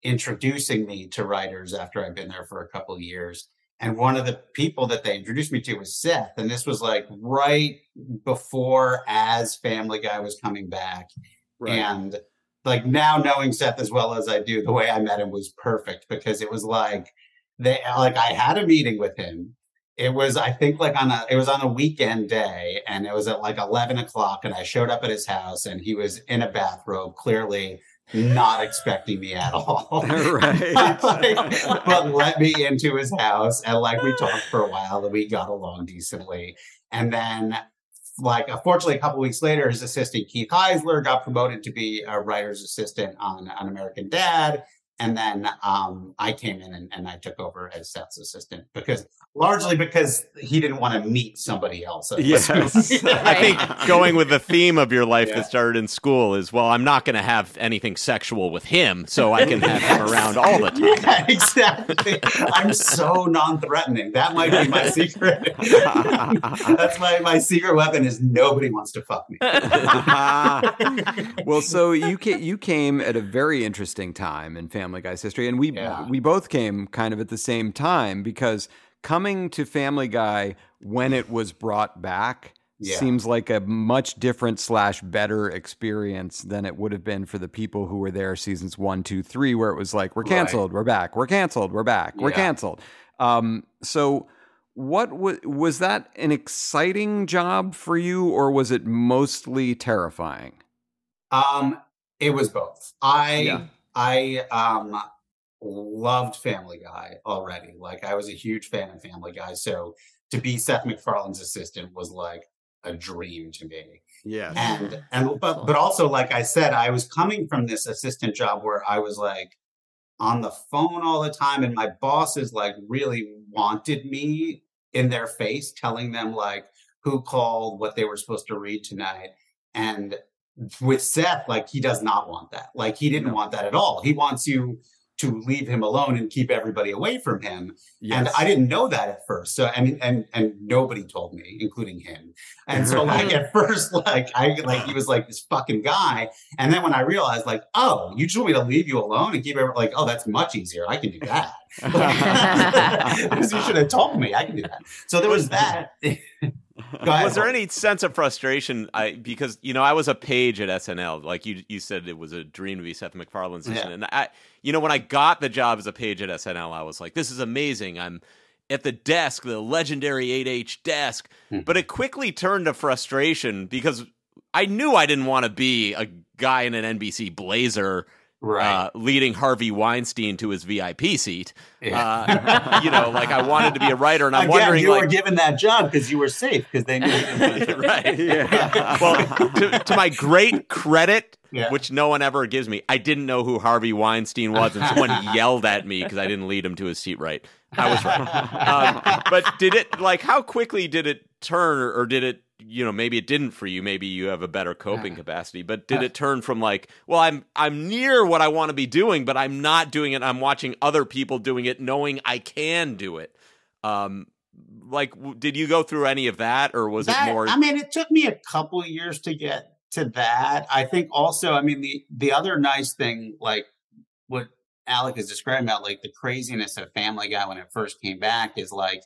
introducing me to writers after I'd been there for a couple of years. And one of the people that they introduced me to was Seth. And this was like right before as Family Guy was coming back. And like now knowing Seth as well as I do, the way I met him was perfect because it was like they like I had a meeting with him. It was, I think, like on a it was on a weekend day, and it was at like eleven o'clock, and I showed up at his house, and he was in a bathrobe, clearly not expecting me at all. <laughs> <laughs> right. Like, but let me into his house and like we talked for a while and we got along decently. And then like uh, unfortunately a couple weeks later, his assistant Keith Heisler got promoted to be a writer's assistant on on American Dad. And then um, I came in and, and I took over as Seth's assistant because <laughs> largely because he didn't want to meet somebody else. Yes. <laughs> I think going with the theme of your life Yeah. that started in school is well, I'm not going to have anything sexual with him, so I can have him <laughs> around all the time. Yeah, exactly. I'm so non-threatening. That might be my secret. That's my my secret weapon is nobody wants to fuck me. well, so you ca- you came at a very interesting time in Family Guy's history, and we Yeah. we both came kind of at the same time because coming to Family Guy when it was brought back Yeah. seems like a much different slash better experience than it would have been for the people who were there seasons one, two, three, where it was like we're Right. canceled, we're back, we're canceled, we're back, we're canceled. Um, so. What was was that an exciting job for you, or was it mostly terrifying? Um, it was both. I Yeah. I um loved Family Guy already. Like I was a huge fan of Family Guy, so to be Seth MacFarlane's assistant was like a dream to me. Yeah. And and but but also like I said, I was coming from this assistant job where I was like on the phone all the time, and my bosses like really wanted me in their face, telling them like who called, what they were supposed to read tonight. And with Seth, like he does not want that. Like he didn't want that at all. He wants you to leave him alone and keep everybody away from him. And I didn't know that at first. So and and and nobody told me, including him. And so like <laughs> at first, like I like he was like this fucking guy. And then when I realized, like, oh, you just want me to leave you alone and keep like, oh, that's much easier. I can do that. <laughs> <laughs> Because you should have told me. I can do that. So there was that. Was there any sense of frustration? I because you know I was a page at SNL, like you you said it was a dream to be Seth MacFarlane's Yeah. and I you know when I got the job as a page at SNL, I was like, this is amazing. I'm at the desk, the legendary 8H desk, Hmm. but it quickly turned to frustration because I knew I didn't want to be a guy in an NBC blazer. Uh, leading Harvey Weinstein to his VIP seat, uh, you know, like I <laughs> wanted to be a writer, and I'm Again, wondering, you like, were given that job because you were safe because they knew you <laughs> right. <laughs> Yeah. well, to, to my great credit, Yeah. which no one ever gives me, I didn't know who Harvey Weinstein was, and someone yelled at me because I didn't lead him to his seat right. I was right. Um, but did it like how quickly did it turn, or did it? You know, maybe it didn't for you. Maybe you have a better coping capacity. But did it turn from like, well, I'm I'm near what I want to be doing, but I'm not doing it. I'm watching other people doing it, knowing I can do it. Um, like, w- did you go through any of that, or was That- it more? I mean, it took me a couple of years to get to that. I think also, I mean, the the other nice thing, like what Alec is describing about, like the craziness of Family Guy when it first came back, is like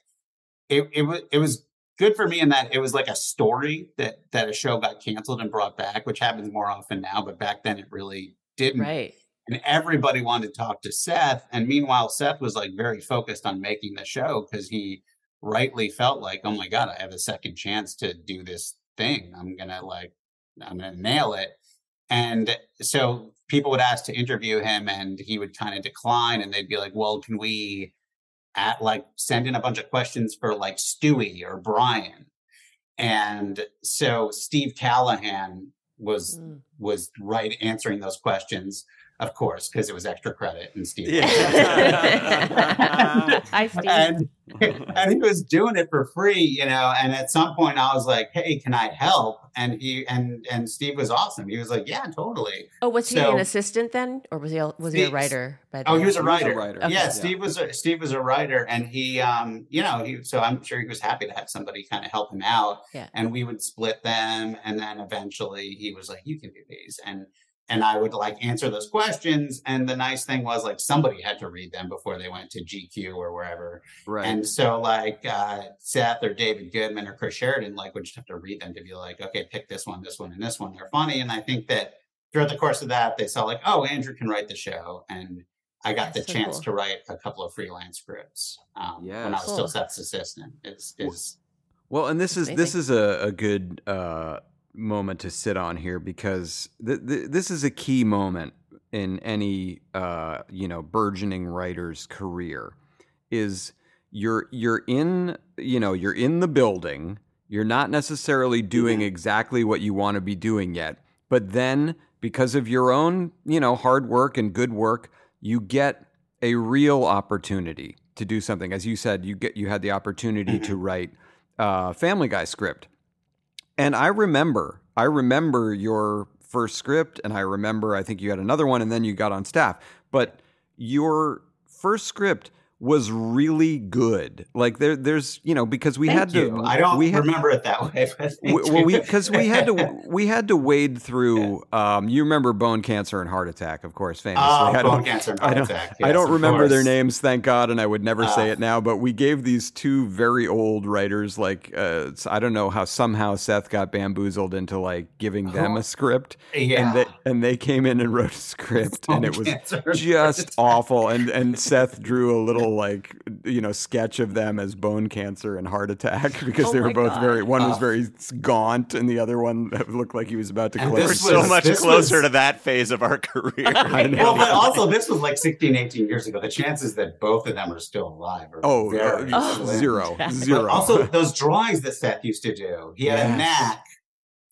it it was it was good for me in that it was like a story that that a show got canceled and brought back, which happens more often now, but back then it really didn't. Right. and everybody wanted to talk to Seth. And meanwhile, Seth was like very focused on making the show because he rightly felt like, oh my God, I have a second chance to do this thing. I'm gonna like, I'm gonna nail it. And so people would ask to interview him and he would kind of decline and they'd be like, well, can we at like send in a bunch of questions for like Stewie or Brian? And so Steve Callaghan was Mm. was right answering those questions, of course, because it was extra credit and Steve. Hi, <laughs> Steve. and and he was doing it for free, you know. And at some point, I was like, "Hey, can I help?" And he and and Steve was awesome. He was like, "Yeah, totally." oh, was he an assistant then, or was he a, was he a writer? By Oh, then? he was a He was a writer. writer. Okay. Yeah, Yeah. Steve was a, Steve was a writer, and he, um, you know, he. So I'm sure he was happy to have somebody kind of help him out. Yeah. And we would split them, and then eventually he was like, "You can do these," and and I would like answer those questions. And the nice thing was like somebody had to read them before they went to GQ or wherever. Right. And so like uh, Seth or David Goodman or Chris Sheridan like would just have to read them to be like, okay, pick this one, this one, and this one. They're funny. And I think that throughout the course of that, they saw like, oh, Andrew can write the show. And I got That's the so chance cool. to write a couple of freelance scripts um, when I was Yes. still Seth's assistant. Is is Well, and this is That's this is a, a good uh, moment to sit on here because th- th- this is a key moment in any uh, you know burgeoning writer's career. Is you're you're in you know you're in the building. You're not necessarily doing exactly what you want to be doing yet, but then because of your own you know hard work and good work, you get a real opportunity to do something. As you said, you get you had the opportunity to <clears throat> write uh, Family Guy script, and I remember I remember your first script, and I remember I think you had another one, and then you got on staff. But your first script was really good. Like there, there's you know because we Thank had you. to. I don't we had, remember it that way. But thank w- well, we because we had to <laughs> we had to wade through. Um, you remember bone cancer and heart attack, of course, famously. Oh, I bone cancer and heart don't, attack. I don't remember their names, thank God, and I would never say Ah. it now. But we gave these two very old writers, like uh, I don't know how somehow Seth got bamboozled into like giving them a script, Yeah. and they and they came in and wrote a script, and it was cancer and heart just awful. And and Seth drew a little little like you know sketch of them as bone cancer and heart attack <laughs> because Oh they were both God. very one was Oh. very gaunt and the other one <laughs> looked like he was about to And close. We're so much closer was- to that phase of our <laughs> career. I know. Well, but also this was like 16, 18 years ago. The chances that both of them are still alive are Oh, very uh, slim. zero, But zero. But also those drawings that Seth used to do. He had a Yes. knack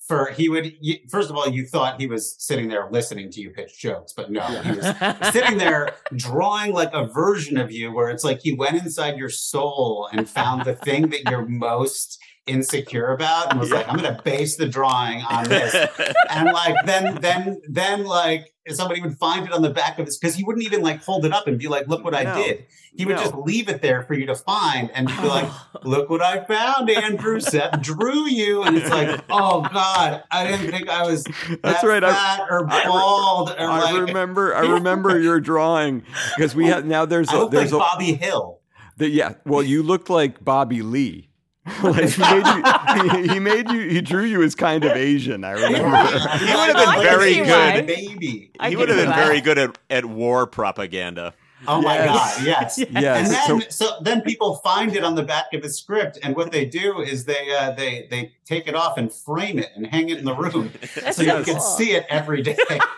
for he would you, first of all you thought he was sitting there listening to you pitch jokes, but no, he was sitting there <laughs> drawing like a version of you where it's like he went inside your soul and found the thing that you're most insecure about and was like i'm going to base the drawing on this <laughs> and like then then then like somebody would find it on the back of his because he wouldn't even like hold it up and be like look what i did he would No. just leave it there for you to find and be like <sighs> look what i found andrew seth drew you and it's like oh god i didn't think i was That's that right. I- fat or bald or I like remember. I <laughs> remember your drawing because we had now. There's I a, look like there's a, Bobby Hill. the, yeah. Well, you looked like Bobby Lee. <laughs> like he made you. He, he made you. He drew you as kind of Asian. I remember. He would have been very good. why. baby. He would have been very good at, at war propaganda. Oh my God! Yes. <laughs> Yes. And then, So so, then people find it on the back of his script, and what they do is they uh, they they take it off and frame it and hang it in the room, <laughs> so so you can cool. see it every day.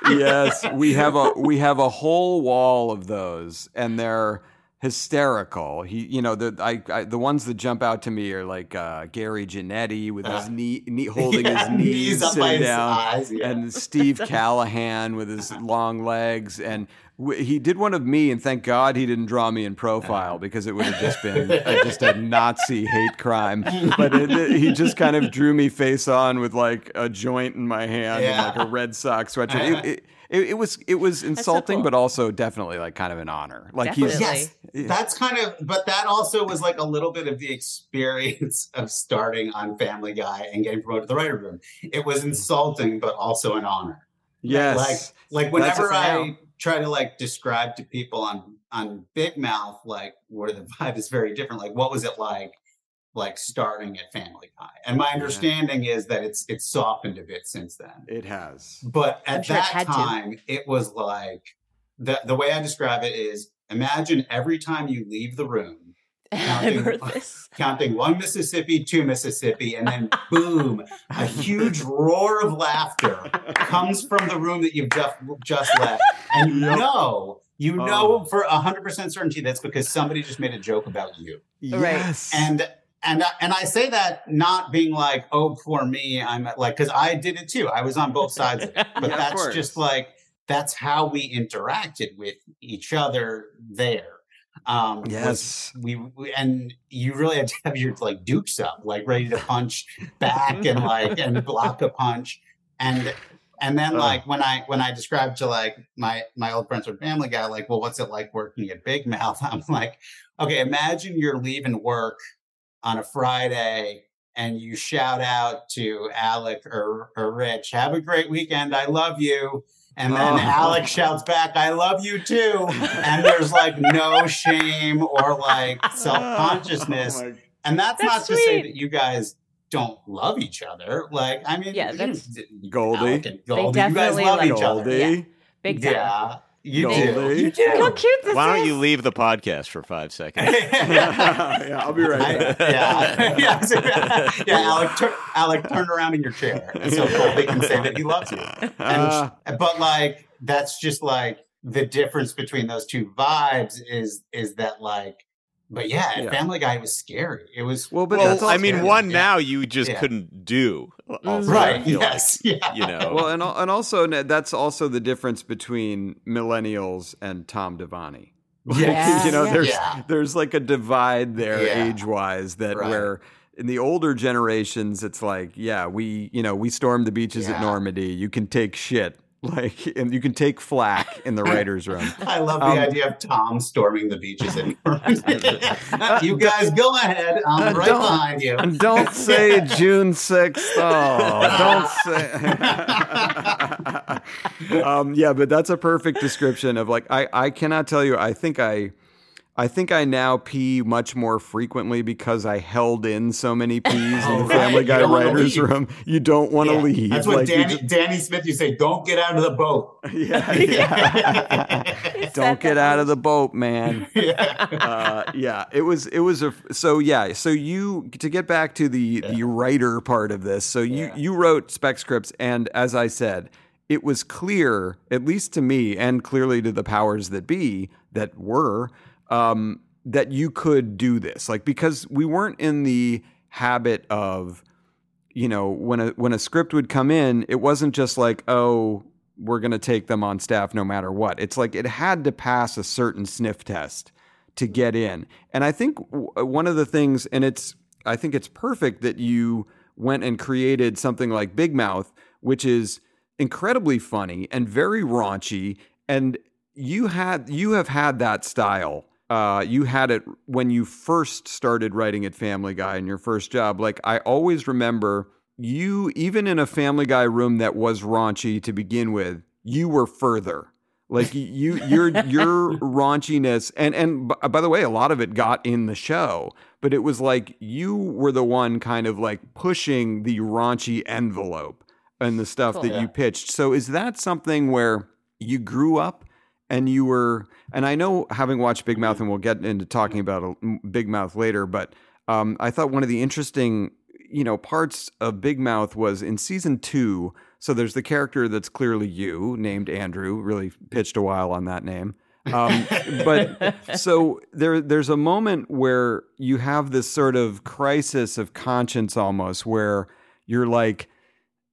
yes, we have a we have a whole wall of those, and they're hysterical. He, you know, the I, I the ones that jump out to me are like uh, Gary Janetti with his Uh, knee, knee <laughs> holding Yeah, his knees, up by sitting his down, eyes. Yeah. and Steve <laughs> Callaghan with his long legs, and w- he did one of me, and thank God he didn't draw me in profile because it would have just been uh, <laughs> just a Nazi hate crime. But it, it- he just kind of drew me face on with like a joint in my hand Yeah. and like a Red Sox sweatshirt. It, it, it, it was it was insulting, cool. but also definitely like kind of an honor. Like he's Definitely. yes, that's kind of, but that also was like a little bit of the experience <laughs> of starting on Family Guy and getting promoted to the writer room. It was mm-hmm. insulting, but also an honor. yes, like like whenever I try to like describe to people on on Big Mouth like where the <laughs> vibe is very different. Like what was it like like starting at Family Guy? And my understanding is that it's it's softened a bit since then. it has. But at sure it that to. time, it was like the the way I describe it is imagine every time you leave the room. <laughs> I've heard this. Counting one Mississippi, two Mississippi, and then boom, a huge roar of laughter comes from the room that you've just just left, and you know, you Oh. know for hundred percent certainty that's because somebody just made a joke about you, Right. Yes, and and I- and I say that not being like, oh, poor me, I'm like, because I did it too. I was on both sides <laughs> of it, but Yeah, that's course. just like that's how we interacted with each other there. Um, yes. we, we and you really had to have your like dukes up, like ready to punch back and like and <laughs> block a punch, and and then Ugh. like when I when I described to like my my old friends from Family Guy, like, well, what's it like working at Big Mouth? <laughs> I'm like, okay, imagine you're leaving work on a Friday and you shout out to Alec or, or Rich, have a great weekend, I love you. And then Oh. Alex shouts back, I love you too. And there's like no shame or like self consciousness. <laughs> Oh and that's, not That's to say that you guys don't love each other. Like, I mean, Yeah, you- that's- Goldy. Alec and Goldy, you guys definitely love like each other. Yeah. Big time. Yeah, you Goldy. do. You do. Look how cute this Why is. don't you leave the podcast for five seconds? <laughs> yeah, I'll be right I- back. yeah, yeah, <laughs> so- <laughs> yeah. Alec, tur- Alec, turn around in your chair so Goldy can say that he loves you. Uh, but like, that's just like the difference between those two vibes is is that like, but yeah, Yeah. Family Guy was scary. It was well, but well, that's I mean, Yeah. one Yeah. now you just Yeah. couldn't do. Also, right. feel like, Yes. yeah. you know. <laughs> well, and and also that's also the difference between millennials and Tom Devanney. <laughs> Like, Yes. you know, Yeah. there's Yeah. there's like a divide there Yeah. age wise that Right. where in the older generations it's like, yeah, we you know we stormed the beaches at Normandy. You can take shit like and you can take flack in the writers' room. <laughs> I love the Um, idea of Tom storming the beaches in <laughs> You guys go ahead. I'm Uh, right don't- behind you. And don't say <laughs> June 6th. Oh, don't say. um, yeah, but that's a perfect description of like, I, I cannot tell you. I think I, I think I now pee much more frequently because I held in so many <laughs> pees in Oh, the right. Family Guy writers' room. You don't want to Yeah. leave. That's what Like, Danny, just- Danny Smith You say, don't get out of the boat. <laughs> yeah, yeah. <laughs> don't get out of the boat, man. uh, yeah, it was it was a so yeah. So you to get back to the the writer part of this. So you you wrote spec scripts, and as I said, it was clear, at least to me, and clearly to the powers that be that were. Um, that you could do this. Like because we weren't in the habit of you know when a when a script would come in it wasn't just like oh we're going to take them on staff no matter what. It's like it had to pass a certain sniff test to get in. And i think w- one of the things and it's i think it's perfect that you went and created something like big mouth which is incredibly funny and very raunchy and you had you have had that style uh, you had it when you first started writing at Family Guy in your first job. Like I always remember you, even in a Family Guy room that was raunchy to begin with, you were further. Like you, <laughs> your your raunchiness, and and b- by the way, a lot of it got in the show, but it was like you were the one kind of like pushing the raunchy envelope and the stuff Cool. that Yeah. you pitched. So is that something where you grew up and you were and i know having watched big mouth and we'll get into talking about a- big mouth later but um, i thought one of the interesting you know parts of big mouth was in season two so there's the character that's clearly you named andrew really pitched a while on that name. Um, but <laughs> so there there's a moment where you have this sort of crisis of conscience almost where you're like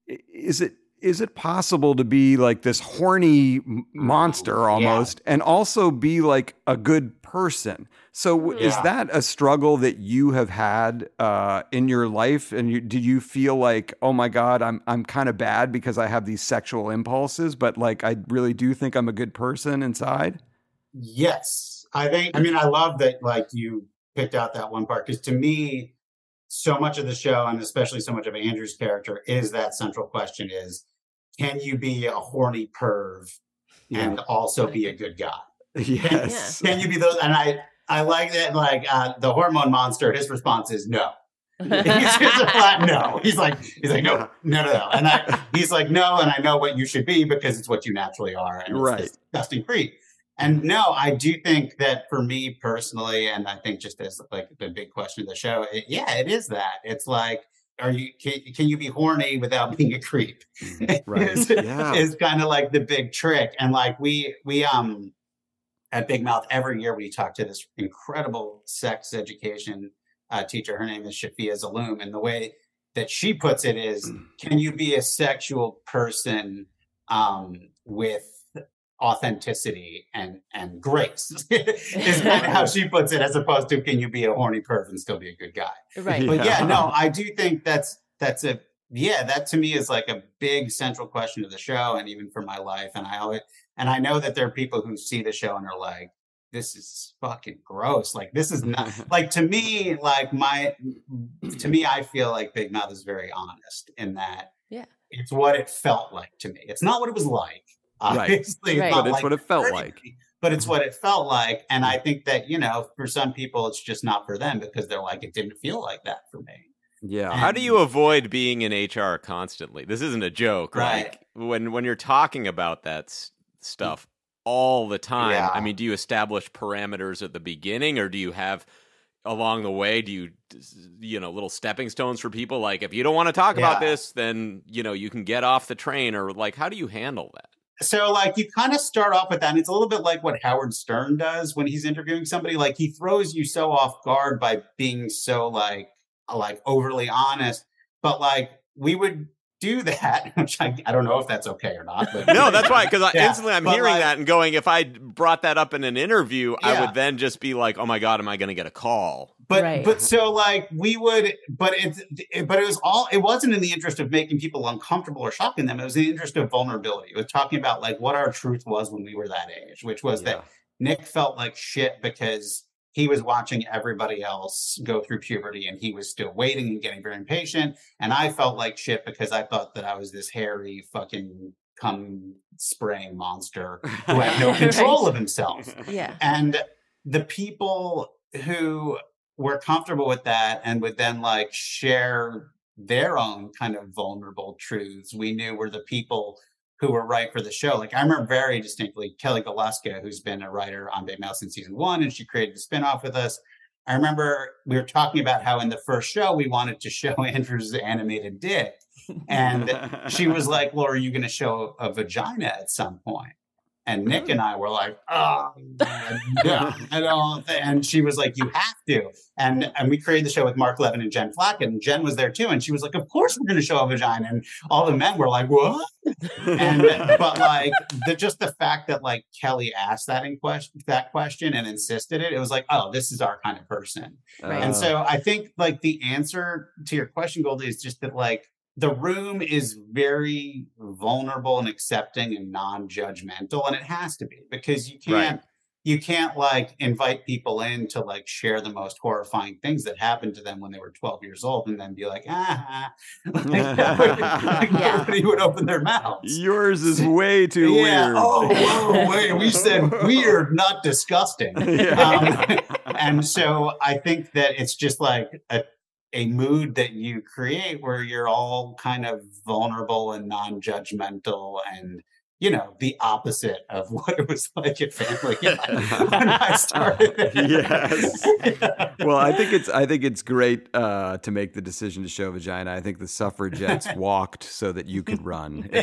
is it is it possible to be like this horny monster almost and also be like a good person? So w is that a struggle that you have had uh, in your life? And you, do you feel like oh my god i'm i'm kind of bad because i have these sexual impulses but like i really do think i'm a good person inside? Yes. I think, I mean, I love that, like, you picked out that one part because to me, so much of the show, and especially so much of Andrew's character, is that central question is can you be a horny perv and also be a good guy? yes Can you be those? And I, I like that, like, uh, the hormone monster, his response is no. <laughs> he's just a flat no. He's like, he's like, no, no, no, no. And I, he's like, no, and I know what you should be because it's what you naturally are. And it's Right. this disgusting creep. And no, I do think that for me personally, and I think just as like the big question of the show, it, yeah, it is that. It's like, are you can, can you be horny without <laughs> being a creep? <laughs> Right. is, Yeah. is kind of like the big trick. And like we we um at Big Mouth every year we talk to this incredible sex education uh, teacher. Her name is Shafia Zaloom, and the way that she puts it is, can you be a sexual person um, with authenticity and and grace? <laughs> is kind of <laughs> how she puts it, as opposed to can you be a horny perv and still be a good guy? Right. But yeah, no, I do think that's that's a yeah, that to me is like a big central question of the show and even for my life. And I always and I know that there are people who see the show and are like, this is fucking gross. Like this is not <laughs> like to me, like my to me, I feel like Big Mouth is very honest in that Yeah. it's what it felt like to me. It's not what it was like. Right. Obviously, Right. not but it's like what it felt like But it's what it felt like. And hmm. I think that, you know, for some people it's just not for them because they're like, it didn't feel like that for me. yeah How do you avoid being in HR constantly? This isn't a joke. Right. Like when when you're talking about that s- stuff all the time. Yeah. I mean, do you establish parameters at the beginning, or do you have along the way? Do you you know little stepping stones for people? Like if you don't want to talk about this, then you know you can get off the train, or like how do you handle that? So like you kind of start off with that. And it's a little bit like what Howard Stern does when he's interviewing somebody. Like he throws you so off guard by being so like like overly honest. But like we would do <laughs> that, which I, I don't know if that's okay or not. But <laughs> No, that's why. Because <laughs> Yeah, instantly I'm but, hearing like- that and going, if I brought that up in an interview, I would then just be like, oh my god, am I going to get a call? But Right. but so like we would but it's it, but it was all it wasn't in the interest of making people uncomfortable or shocking them it was in the interest of vulnerability it was talking about like what our truth was when we were that age which was that nick felt like shit because he was watching everybody else go through puberty and he was still waiting and getting very impatient and i felt like shit because i thought that i was this hairy fucking cum spraying monster who had no <laughs> Right. control of himself Yeah. and the people who were comfortable with that and would then like share their own kind of vulnerable truths we knew were the people who were right for the show. Like I remember very distinctly Kelly Galuska, who's been a writer on Big Mouth since season one, and she created a spinoff with us. I remember we were talking about how in the first show we wanted to <laughs> show Andrew's animated dick. And she was like, Well, are you going to show a vagina at some point? And Nick and I were like, oh, oh yeah, I don't. And she was like, you have to. And and we created the show with Mark Levin and Jen Flack, and Jen was there too. And she was like, of course we're going to show a vagina. And all the men were like, what? And but like the just the fact that like Kelly asked that in question that question and insisted it, it was like, oh, this is our kind of person. Right. And oh. so I think like the answer to your question, Goldy, is just that like the room is very vulnerable and accepting and non-judgmental and it has to be because you can't you can't like invite people in to like share the most horrifying things that happened to them when they were 12 years old and then be like ah <laughs> like, <laughs> like, Yeah. nobody would open their mouths Yours is <laughs> way too yeah. weird. Oh, whoa, wait. We said weird, not disgusting. Um, and so I think that it's just like a, a mood that you create where you're all kind of vulnerable and non judgmental and, you know, the opposite of <laughs> what it was like at Family Guy <laughs> when I started. yes. <laughs> well, I think it's I think it's great uh, to make the decision to show vagina. I think the suffragettes walked so that you could run. Yeah,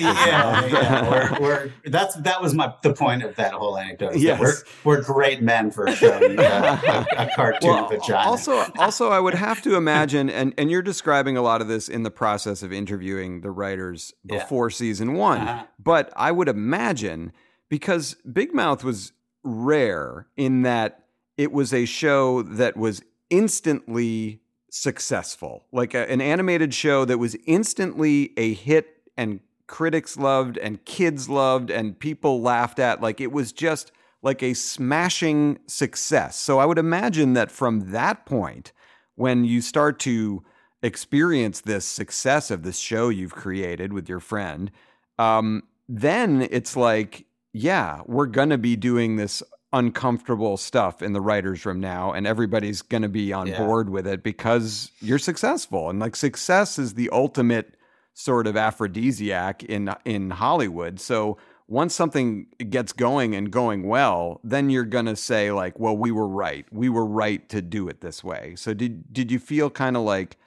yeah. We're, we're, that's that was my the point of that whole anecdote. Yes. we're we're great men for showing uh, a, a cartoon Well, vagina. Also, also, I would have to imagine, and and you're describing a lot of this in the process of interviewing the writers Yeah. before season one. Uh-huh. But I would imagine because Big Mouth was rare in that it was a show that was instantly successful, like a- an animated show that was instantly a hit and critics loved and kids loved and people laughed at. Like it was just like a smashing success. So I would imagine that from that point, when you start to experience this success of this show you've created with your friend, um, then it's like, yeah, we're gonna be doing this uncomfortable stuff in the writers' room now, and everybody's gonna be on Yeah. board with it because you're successful, and like success is the ultimate sort of aphrodisiac in in Hollywood. So once something gets going and going well, then you're gonna say like, "Well, we were right. We were right to do it this way." So did did you feel kind of like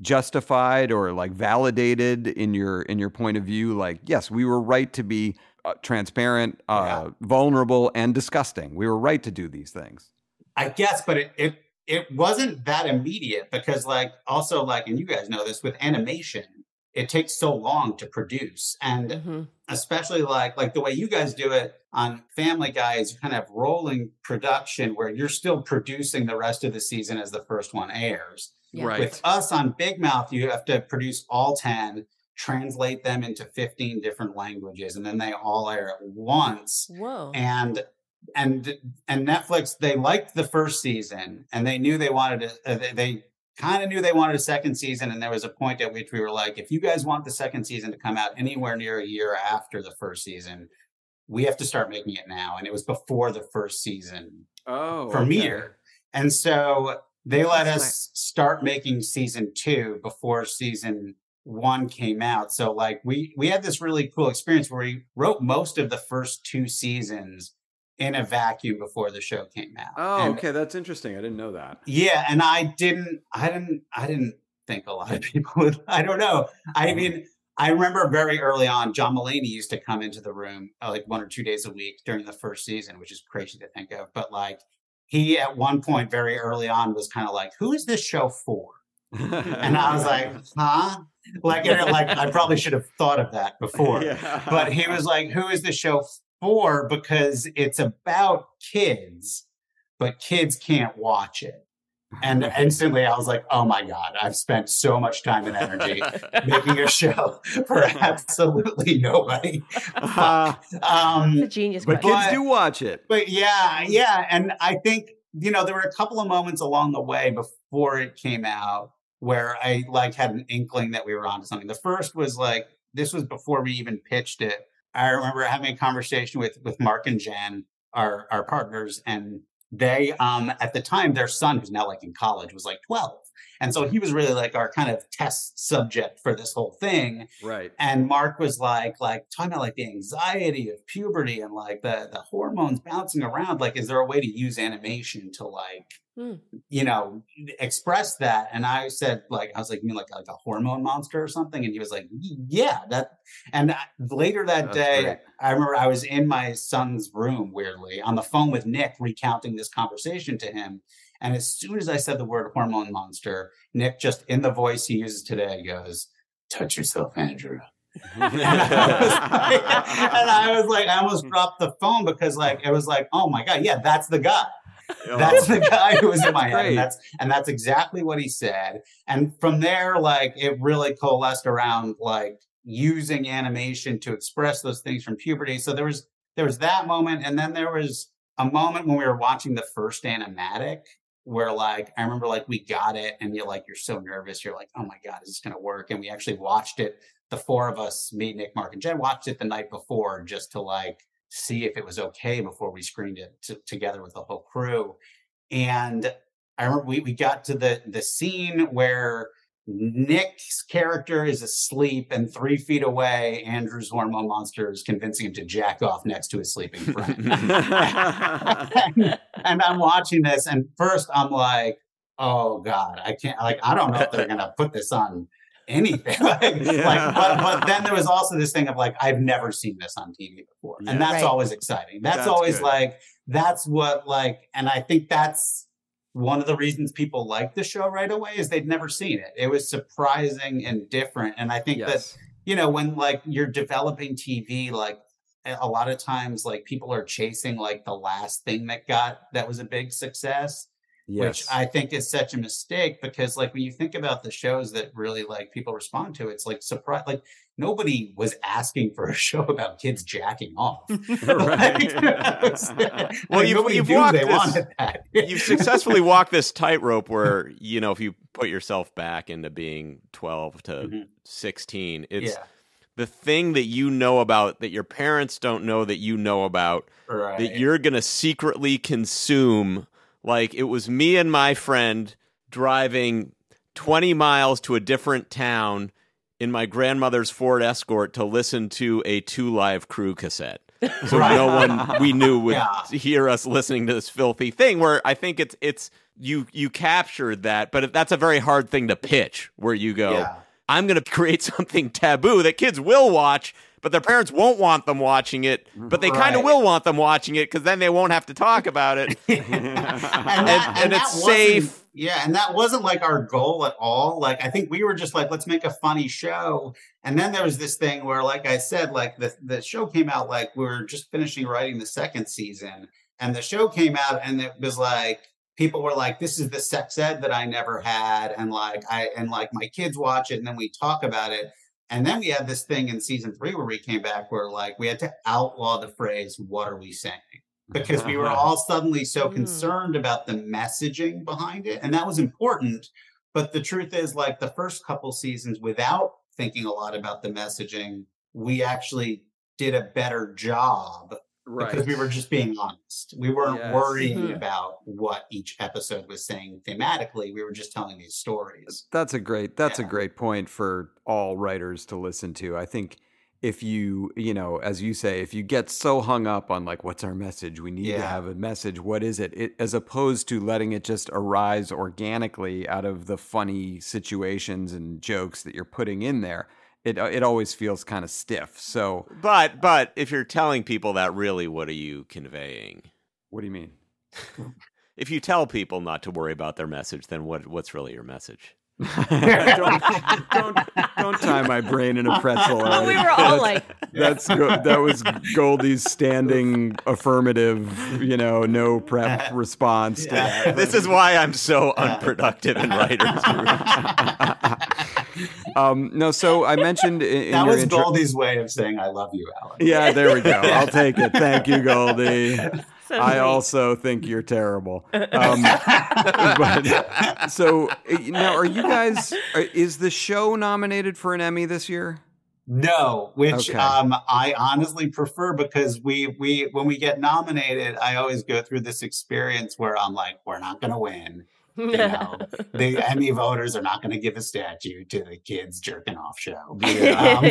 justified or like validated in your in your point of view? Like, yes, we were right to be uh, transparent, uh, vulnerable, and disgusting. We were right to do these things. I guess, but it, it it wasn't that immediate because like also like and you guys know this with animation, it takes so long to produce. And Mhm. especially like like the way you guys do it on Family Guy is kind of rolling production where you're still producing the rest of the season as the first one airs. Yeah. Right. With us on Big Mouth, you have to produce all 10, translate them into 15 different languages, and then they all air at once Whoa. and and and Netflix they liked the first season and they knew they wanted to uh, they, they kind of knew they wanted a second season and there was a point at which we were like if you guys want the second season to come out anywhere near a year after the first season we have to start making it now and it was before the first season Oh, premiere and so they let That's us start making season two before season one came out. So like we we had this really cool experience where we wrote most of the first two seasons in a vacuum before the show came out. Oh, And- okay, that's interesting. I didn't know that. yeah and i didn't i didn't i didn't think a lot of <laughs> people would i don't know. I <laughs> mean i remember very early on john Mulaney used to come into the room uh, like one or two days a week during the first season which is crazy to think of. But like he at one point very early on was kind of like who is this show for <laughs> and i was like huh like and, like i probably should have thought of that before but he was like, "Who is the show for?" Because it's about kids, but kids can't watch it. And instantly, I was like, "Oh my god! I've spent so much time and energy <laughs> making a show <laughs> for absolutely nobody." <laughs> um, It's a genius but question. kids do watch it. but yeah, yeah. And I think, you know, there were a couple of moments along the way before it came out where I like had an inkling that we were onto something. The first was like, this was before we even pitched it. I remember having a conversation with with Mark and Jen, our our partners, and they um at the time their son who's now like in college was like 12 and so he was really like our kind of test subject for this whole thing Right. and mark was like like talking about like the anxiety of puberty and like the the hormones bouncing around like is there a way to use animation to like Hmm. you know express that and i said like i was like you mean like like a hormone monster or something and he was like yeah that and I- later that That's day great. i remember i was in my son's room weirdly on the phone with nick recounting this conversation to him and as soon as i said the word hormone monster nick just in the voice he uses today goes touch yourself andrew and I, was like, and I was like, I almost <laughs> dropped the phone because like it was like, oh my god, yeah, that's the guy. Oh. That's the guy who was in my head. And that's and that's exactly what he said. And from there, like it really coalesced around like using animation to express those things from puberty. So there was there was that moment, and then there was a moment when we were watching the first animatic where like I remember like we got it and you're like you're so nervous. You're like, oh my God, is this gonna work? And we actually watched it. The four of us, me, Nick, Mark, and Jen, watched it the night before just to like see if it was okay before we screened it t- together with the whole crew. And I remember we, we got to the the scene where Nick's character is asleep, and three feet away, Andrew's hormone monster is convincing him to jack off next to his sleeping friend. and, <laughs> and I'm watching this, and first I'm like, "Oh God, I can't!" Like, I don't know if they're gonna put this on anything. <laughs> like, like, but, but then there was also this thing of like, I've never seen this on TV before, Yeah. and that's Right. always exciting. That's, That's always good. like, that's what like, and I think that's one of the reasons people like the show right away is they'd never seen it. It was surprising and different, and I think that you know when like you're developing tv like a a lot of times like people are chasing like the last thing that got that was a big success Yes. which i think is such a mistake because like when you think about the shows that really like people respond to it's like surprise like nobody was asking for a <laughs> show about kids jacking off <laughs> Like, <laughs> Well, like, you've, you've walked they this- that You've successfully walked this tightrope where, you know, if you put yourself back into being 12 to Mhm. 16, it's yeah the thing that you know about that your parents don't know that you know about right that you're going to secretly consume. Like it was me and my friend driving 20 miles to a different town in my grandmother's Ford Escort to listen to a Two Live Crew cassette. <laughs> So Right. no one we knew would Yeah. hear us listening to this filthy thing where I think it's it's you you captured that, but that's a very hard thing to pitch where you go, Yeah. I'm going to create something taboo that kids will watch, but their parents won't want them watching it, but they kind of will want them watching it because then they won't have to talk about it. and, <laughs> And- that, and it's safe. Yeah, and that wasn't like our goal at all. Like I think we were just like, let's make a funny show. And then there was this thing where, like I said, like the the show came out like we were just finishing writing the second season, and the show came out, and it was like people were like, "This is the sex ed that I never had," and like I and like my kids watch it, and then we talk about it. And then we had this thing in season three where we came back where like we had to outlaw the phrase, what are we saying? Because we were all suddenly so Mm. concerned about the messaging behind it. And that was important. But the truth is, like the first couple seasons, without thinking a lot about the messaging, we actually did a better job because we were just being honest. We weren't Yes. worrying Mhm. about what each episode was saying thematically. We were just telling these stories. That's a great that's a great point for all writers to listen to. I think if you, you know, as you say, if you get so hung up on like what's our message, we need to have a message, what is it? it? As opposed to letting it just arise organically out of the funny situations and jokes that you're putting in there. It it always feels kind of stiff. So, but but if you're telling people that really what are you conveying? what do you mean? <laughs> If you tell people not to worry about their message, then what what's really your message? <laughs> don't, don't don't tie my brain in a pretzel. Well, all we were all That's- like, That's go- that was Goldy's standing <laughs> affirmative, you know, no prep response to that. This is why I'm so unproductive in writers groups. Um, no, so I mentioned in, in that your was intro- Goldy's way of saying I love you, Alan. Yeah, there we go. I'll take it. Thank you, Goldie. <laughs> so I sweet. also think you're terrible. Um, <laughs> but, so uh, now, are you guys? Is the show nominated for an Emmy this year? No, which Okay. um, I honestly prefer because we we when we get nominated, I always go through this experience where I'm like, we're not going to win. You <laughs> know, the Emmy voters are not going to give a statue to the kids jerking off show. <laughs> Yeah. <laughs> Um,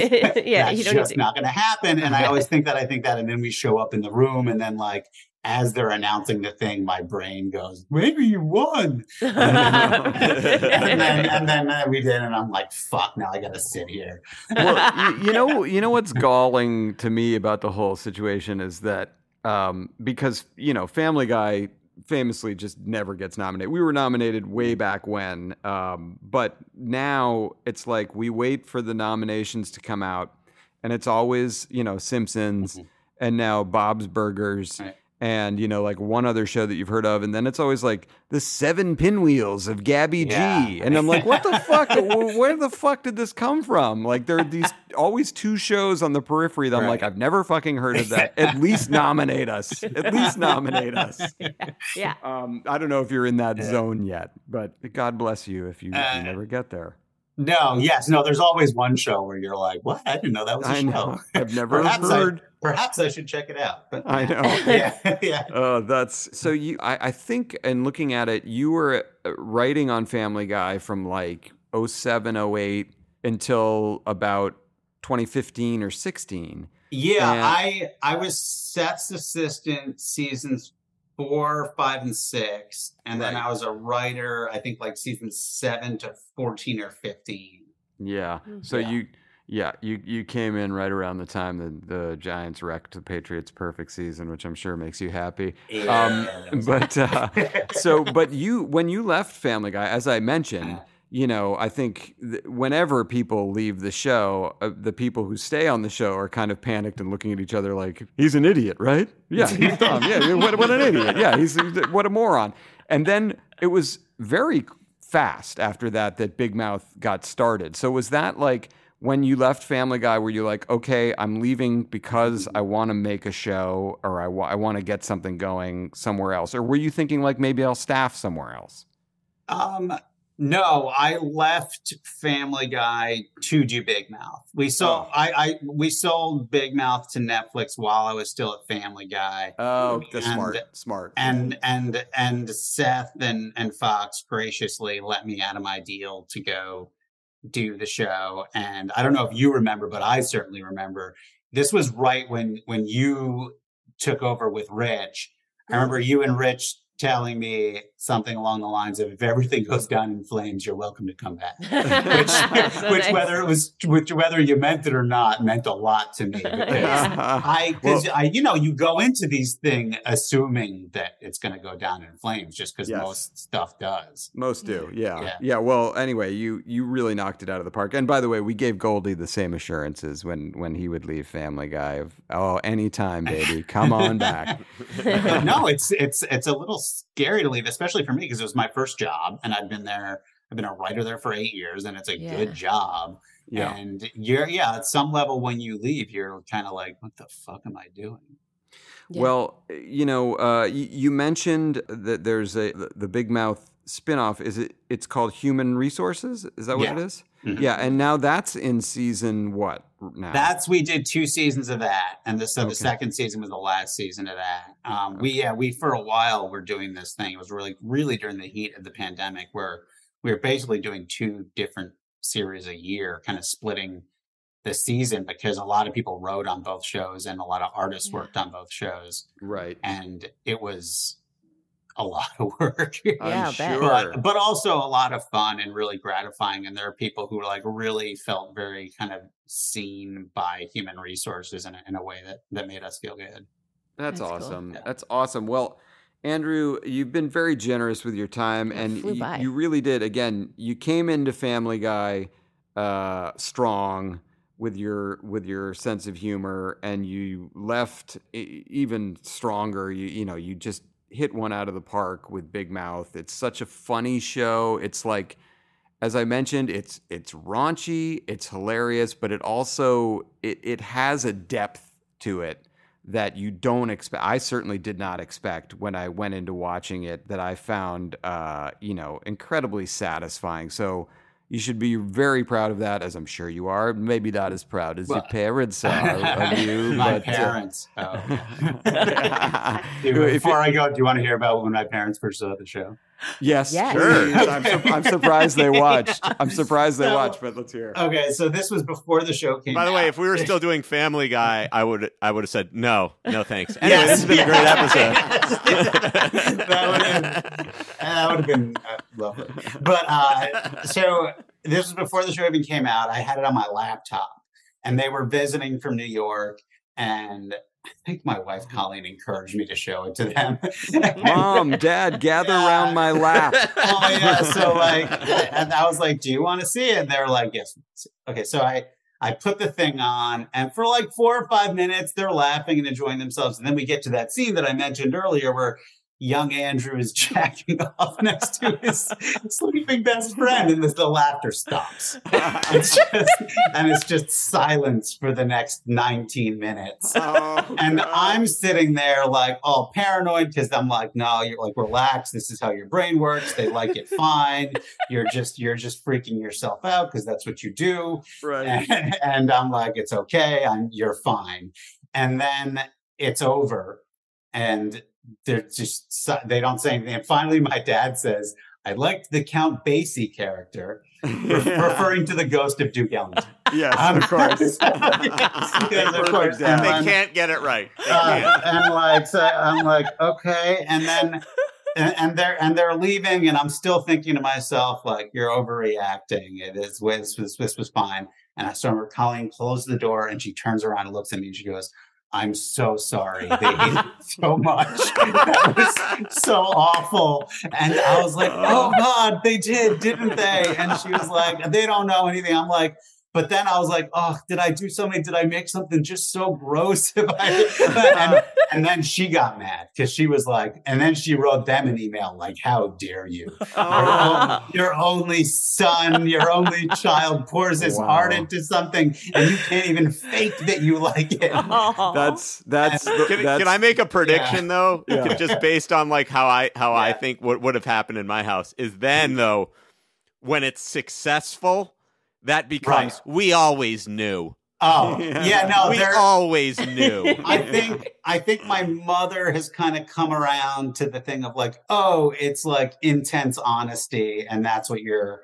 Yeah, that's you don't just to- not going to happen. And I always think that I think that, and then we show up in the room, and then like as they're announcing the thing, my brain goes, maybe you won. and then and then uh, we did, and I'm like, fuck, now I got to sit here. well, you, you know, you know what's galling to me about the whole situation is that um, because you know, Family Guy famously just never gets nominated. We were nominated way back when, um, but now it's like we wait for the nominations to come out, and it's always you know Simpsons, and now Bob's Burgers. Right. And you know, like one other show that you've heard of, and then it's always like the Seven Pinwheels of Gabby Yeah. G, and I'm like, what the <laughs> fuck? Where the fuck did this come from? Like, there are these <laughs> always two shows on the periphery that I'm like, I've never fucking heard of that. At least nominate us. At least nominate us. <laughs> yeah. Um, I don't know if you're in that zone yet, but God bless you if you, if Uh, you never get there. No, yes, no. There's always one show where you're like, "What? I didn't know that was a I show." know. I've never perhaps heard. I, perhaps I should check it out. But I <laughs> know. yeah, yeah. <laughs> Oh, that's so you. I, I think, and looking at it, you were uh, writing on Family Guy from like 07, 08 until about 2015 or 16. Yeah, And- I I was Seth's assistant seasons four, five, and six, and then I was a writer. I think like season seven to fourteen or fifteen. Yeah. Mm. So Yeah. you, yeah, you you came in right around the time that the Giants wrecked the Patriots' perfect season, which I'm sure makes you happy. Um, <laughs> but uh, <laughs> so, but you when you left Family Guy, as I mentioned, you know, I think th- whenever people leave the show, uh, the people who stay on the show are kind of panicked and looking at each other like, "He's an idiot, right? Yeah, he's <laughs> dumb. Yeah, what, what an idiot. Yeah, he's what a moron." And then it was very fast after that that Big Mouth got started. So was that like when you left Family Guy, were you like, okay, I'm leaving because I want to make a show or I, I want to get something going somewhere else? Or were you thinking like maybe I'll staff somewhere else? Um, no, I left Family Guy to do Big Mouth. We sold, oh. I, I, we sold Big Mouth to Netflix while I was still at Family Guy. Oh, that's And- smart. Smart. and and and Seth and and Fox graciously let me out of my deal to go do the show. And I don't know if you remember, but I certainly remember. This was right when when you took over with Rich. I mm. remember you and Rich telling me something along the lines of if everything goes down in flames you're welcome to come back <laughs> which, <laughs> So which nice. whether it was which whether you meant it or not meant a lot to me <laughs> because I, because I, you know, you go into these thing assuming that it's going to go down in flames, just because Yes. most stuff does. Most do, mm-hmm. yeah. yeah. Yeah. well, anyway, you you really knocked it out of the park. And by the way, we gave Goldy the same assurances when when he would leave Family Guy of oh, anytime, baby, come on back. No, it's it's it's a little scary to leave, especially for me because it was my first job, and I've been there. I've been a writer there for eight years, and it's a Yeah. good job. Yeah. And you're, yeah, at some level, when you leave, you're kind of like, what the fuck am I doing? Yeah. Well, you know, uh, you, you mentioned that there's a the, the Big Mouth spinoff. Is it? It's called Human Resources. Is that what Yeah. it is? Mhm. Yeah, and now that's in season what now? That's we did two seasons of that, and the, so Okay. the second season was the last season of that. Um, we yeah we for a while were doing this thing. It was really really during the heat of the pandemic where we were basically doing two different series a year, kind of splitting the season because a lot of people wrote on both shows and a lot of artists Yeah. worked on both shows, right. and it was a lot of <laughs> work. Yeah, I'm I'll bet. sure. but but also a lot of fun and really gratifying. And there are people who like really felt very kind of seen by human resources in a, in a way that that made us feel good. That's, That's cool. awesome. Yeah. That's awesome. Well, Andrew, you've been very generous with your time, It and flew you, you really did. Again, you came into Family Guy uh, strong with your with your sense of humor, and you left even stronger. You you know you just hit one out of the park with Big Mouth. It's such a funny show. It's like as I mentioned, it's it's raunchy, it's hilarious, but it also it it has a depth to it that you don't expect. I certainly did not expect when I went into watching it that I found uh, you know incredibly satisfying. So You should be very proud of that, as I'm sure you are. Maybe not as proud as your parents <laughs> are of you. my but, uh, parents. Oh. <laughs> If Before I go, do you want to hear about when my parents first saw the show? Yes, Yes. please. I'm, sur- I'm surprised they watched. I'm surprised they So- watched, but let's hear. it. Okay, so this was before the show came. By the way, if we were still <laughs> doing Family Guy, I would I would have said no, no thanks. Anyway, Yes, this has been a great episode. <laughs> that would have that would have been uh, lovely. But uh, so this was before the show even came out. I had it on my laptop, and they were visiting from New York, and I think my wife Colleen encouraged me to show it to them. <laughs> Mom, Dad, gather Yeah. around my lap. <laughs> oh yeah. So like, and I was like, "Do you want to see it?" And they were like, "Yes." Okay, so I I put the thing on, and for like four or five minutes, they're laughing and enjoying themselves, and then we get to that scene that I mentioned earlier where. Young Andrew is <laughs> jacking off next to his sleeping best friend, and this, the laughter stops. <laughs> It's just, and it's just silence for the next 19 minutes Oh, and God. I'm sitting there like all paranoid because I'm like, no, you're like relax. This is how your brain works. They like it fine. You're just you're just freaking yourself out because that's what you do. right. And, and I'm like, it's okay. I'm you're fine. And then it's over, and they're just they don't say anything. And finally, my dad says, "I liked the Count Basie character." <laughs> re- referring to the ghost of Duke Ellington. yes, Um, of <laughs> course. <laughs> Because of course, and they then- can't get it right. Uh, and like so I'm like okay, and then and, and they're and they're leaving, and I'm still thinking to myself like you're overreacting. It is this was this was fine, and I her Colleen close the door, and she turns around and looks at me, and she goes. I'm so sorry. They hate <laughs> so much. That was so awful. And I was like, oh uh. God, they did, didn't they? And she was like, they don't know anything. I'm like, but then I was like, oh, did I do something? Did I make something just so gross? <laughs> And, <laughs> and then she got mad because she was like, and then she wrote them an email like, how dare you? <laughs> Your, own- your only son, your only child pours his Wow. heart into something and you can't even fake that you like it. That's that's the, Can, that's can I make a prediction though? Yeah. Just based on like how I how I think what would have happened in my house is then though when it's successful, that becomes we always knew. Oh, Yeah. <laughs> yeah, no, we always knew. <laughs> I think I think my mother has kind of come around to the thing of like, oh, it's like intense honesty, and that's what you're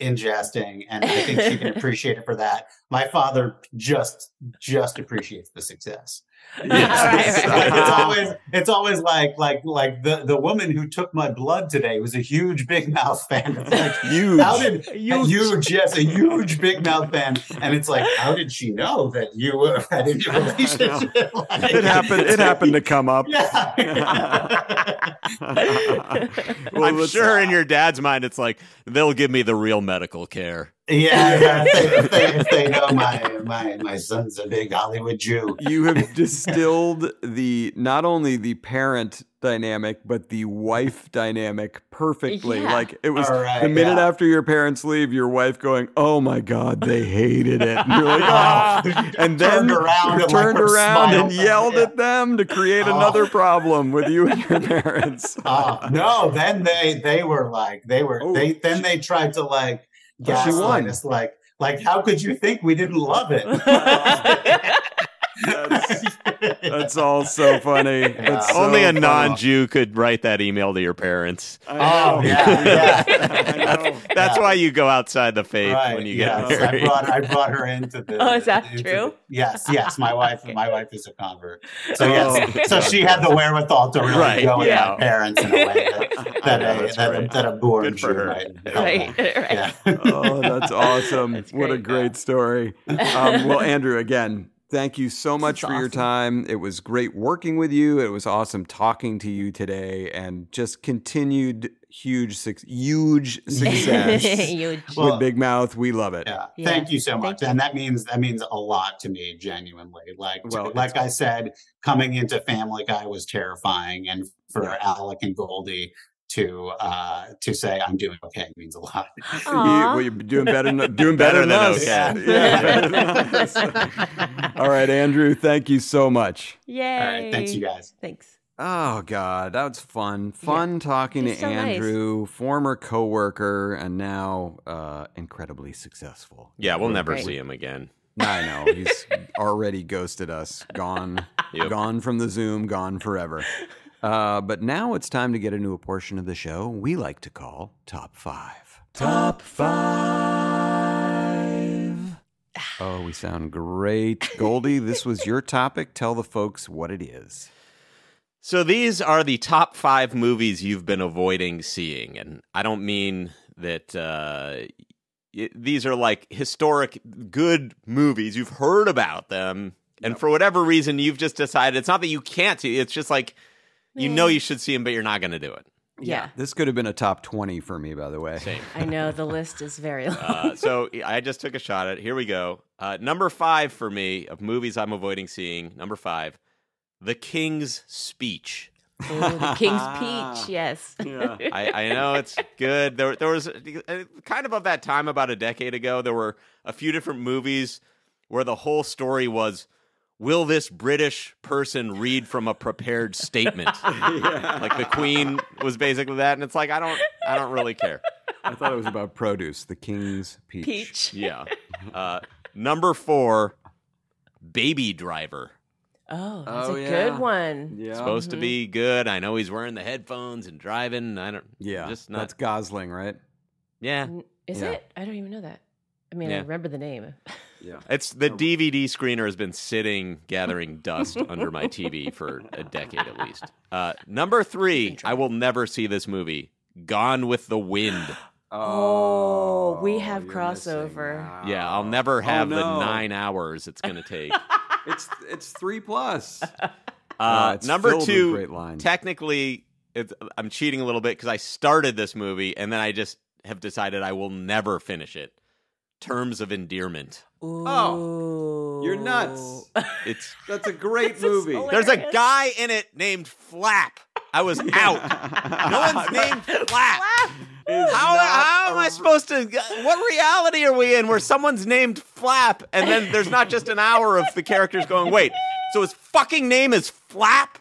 ingesting, and I think she can <laughs> appreciate it for that. My father just just appreciates the success. <laughs> Yes. Right, right, Like, it's uh-huh. always it's always like like like the the woman who took my blood today was a huge Big Mouth fan. It's <laughs> like, <laughs> huge. how did huge. yes, a huge Big Mouth fan, and it's like, how did she know that you were had in your relationship? Like, it happened. It happened to come up. Yeah. Well, I'm let's- sure in your dad's mind it's like they'll give me the real medical care. Yeah, <laughs> yeah. If they, if, they, know my my my son's a big Hollywood Jew. you have distilled the not only the parent dynamic but the wife dynamic perfectly. Yeah. Like it was All right, the minute yeah. after your parents leave, your wife going, "Oh my god, they hated it," and you're like, <laughs> "Oh," ah. and then Turned around you and, like, turned were around and yelled Yeah. at them to create Oh. another problem with you and your parents. <laughs> Oh no! Then they they were like they were Oh, they then they tried to like Oh, she gaslight won. us like like how could you think we didn't love it? <laughs> <laughs> That's, <laughs> that's all so funny. That's so Only a non-Jew could write that email to your parents. Oh yeah, yeah. <laughs> I know. That's Yeah. why you go outside the faith Right, when you get yes. I married. brought I <laughs> brought her into the. Oh, is that into true? the- yes, yes. My wife, my wife is a convert. So Oh. yes, so she had the wherewithal to really Right, go with yeah. my parents in a way that, that, know, a, that, a, that a born Good Jew her. might. right, right. Yeah. Oh, that's awesome. That's what a great. great story. Um, well, Andrew, again, thank you so much is for your time. It was great working with you. It was awesome talking to you today and just continued huge, huge <laughs> success Huge. Well, with Big Mouth. We love it. Yeah. Yeah. Thank you so Thank much. you. And that means that means a lot to me, genuinely. Like Well, like I said, coming into Family Guy was terrifying. And for Yeah. Alec and Goldy to uh to say I'm doing okay means a lot. <laughs> You, well, you're doing better, than- doing better, Better than, than us. okay. <laughs> Yeah, better than us. All right, Andrew, thank you so much. Yay. All right. Thanks you guys. Thanks. Oh God, that was fun. Fun talking He's to so nice. Andrew, former coworker, and now uh, incredibly successful. Yeah, we'll never Right. see him again. I know he's <laughs> already ghosted us, gone, Yep. gone from the Zoom, gone forever. Uh, but now it's time to get into a portion of the show we like to call Top Five. Top Five. Oh, we sound great, Goldy. this was your topic. Tell the folks what it is. So these are the top five movies you've been avoiding seeing, and I don't mean that uh, y- these are like historic good movies. You've heard about them, and for whatever reason, you've just decided it's not that you can't see. It's just like you know you should see them, but you're not going to do it. Yeah. This could have been a top 20 for me, by the way. Same. I know the list is very long. Uh, <laughs> so I just took a shot at it. Here we go. Uh, number five for me of movies I'm avoiding seeing. Number five, The King's Speech. Ooh, the King's <laughs> Peach, yes. I, I know it's good. There, there was uh, kind of of that time about a decade ago. There were a few different movies where the whole story was, "Will this British person read from a prepared statement?" <laughs> Like the Queen was basically that, and it's like I don't, I don't really care. I thought it was about produce, the king's peach. Peach. Yeah. Uh, number four, Baby Driver. Oh, that's Oh, a yeah. good one. Yeah. Supposed to be good. I know he's wearing the headphones and driving. I don't. Yeah. just not. That's Gosling, right? yeah. N- Is Yeah. it? I don't even know that. I mean, I remember the name. <laughs> Yeah. It's the DVD screener has been sitting gathering <laughs> dust under my TV for a decade at least. Uh, number three, I will never see this movie. Gone with the Wind. <gasps> Oh, we have crossover. missing. Yeah, I'll never have no. the nine hours it's going <laughs> to take. It's it's three plus. Uh, <laughs> it's number two, great lines. technically, it's, I'm cheating a little bit because I started this movie and then I just have decided I will never finish it. Terms of Endearment. Oh, you're nuts. <laughs> It's That's a great movie. There's a guy in it named Flap. I was out. <laughs> no one's named Flap. Is How, how am a I supposed to? What reality are we in where someone's named Flap and then there's not just an hour of the characters going, wait, so his fucking name is Flap?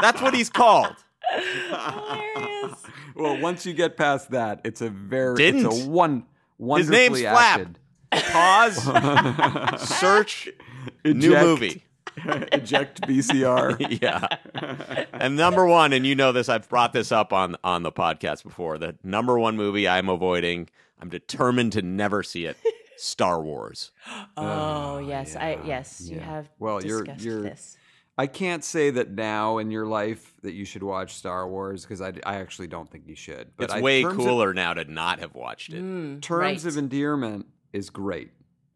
That's what he's called. Hilarious. <laughs> Well, once you get past that, it's a very Didn't. it's a one His wonderfully name's Flap. Acted. Pause. <laughs> Search. New movie. <laughs> Eject VCR. <laughs> yeah. And number one, and you know this, I've brought this up on on the podcast before. The number one movie I'm avoiding, I'm determined to never see it. Star Wars. <gasps> Oh, yes. I yes, you have Well, you're- you're- this. I can't say that now in your life that you should watch Star Wars because I, I actually don't think you should. But It's I, way terms of- cooler now to not have watched it. Mm, Terms right. of Endearment is great.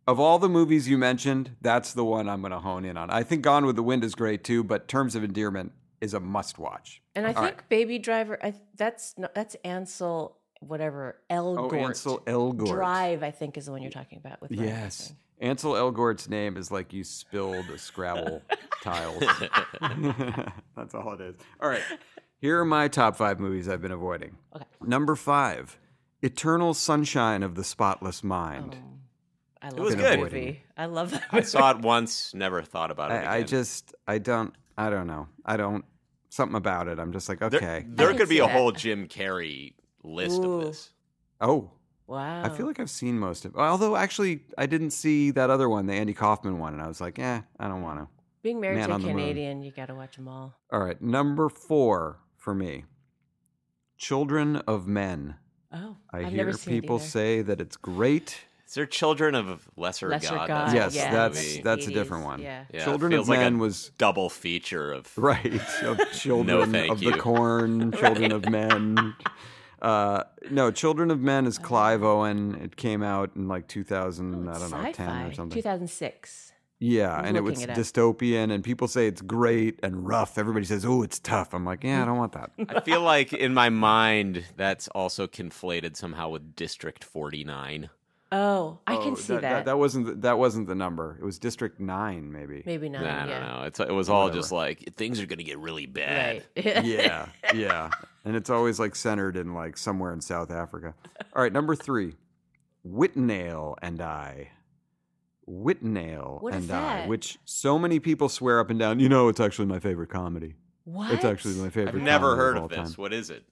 Of all the movies you mentioned, that's the one I'm going to hone in on. I think Gone with the Wind is great too, but Terms of Endearment is a must watch. And I All think right. Baby Driver, I, that's that's Ansel, whatever Elgort. Oh, Ansel Elgort. Drive, I think, is the one you're talking about. With Ryan Yes. Gosling. Ansel Elgort's name is like you spilled a Scrabble <laughs> tiles. <laughs> <laughs> That's all it is. All right. Here are my top five movies I've been avoiding. Okay. Number five, Eternal Sunshine of the Spotless Mind. I love it was that good. movie. I love that I saw it once, never thought about it. I, I just, I don't, I don't know. I don't, something about it. I'm just like, okay. there I can could be a that. whole Jim Carrey list Ooh. of this. Oh, Wow. I feel like I've seen most of it. Although, actually, I didn't see that other one, the Andy Kaufman one. And I was like, eh, I don't want to. being married Man to a on the Moon. Canadian, you got to watch them all. All right. Number four for me Children of Men. Oh, I have hear never seen it people either. say that it's great. Is there Children of Lesser, Lesser God? God, yes, yeah, that's movie. that's a different one. yeah. Yeah, Children feels of like a Men was double feature of <laughs> right of <laughs> Children thank of you. the Corn, <laughs> Children of Men. Uh, no, Children of Men is Clive Owen. It came out in like 2000, I don't know, 10 Sci-fi, or something. 2006. Yeah, and it was it up. dystopian, and people say it's great and rough. Everybody says, "Oh, it's tough." I'm like, yeah, I mm. don't want that. I feel like in my mind that's also conflated somehow with District 49. Oh, I can Oh, see that. that. That wasn't the, that wasn't the number. It was District Nine, maybe. Maybe not. Nah, I don't know. It's it was all Whatever. just like things are going to get really bad. Right. <laughs> yeah, yeah. And it's always like centered in like somewhere in South Africa. All right, number three, Withnail and I. Withnail What is and I, which so many people swear up and down. You know, it's actually my favorite comedy. What? It's actually my favorite. I've never comedy heard all of time. this. What is it?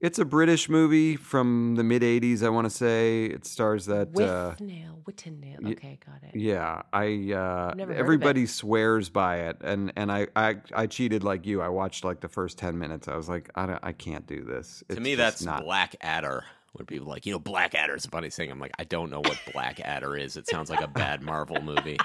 It's a British movie from the mid '80s. I want to say it stars that. With uh, nail, Whittingdale. y- Okay, got it. Yeah, I uh Never heard of it. everybody swears by it and and I, I I cheated like you. I watched like the first 10 minutes. I was like I don't, I can't do this. to me, that's not Black Adder. Where people are like, you know, Black Adder is a funny thing. I'm like, I don't know what Black Adder is. It sounds like a bad Marvel movie.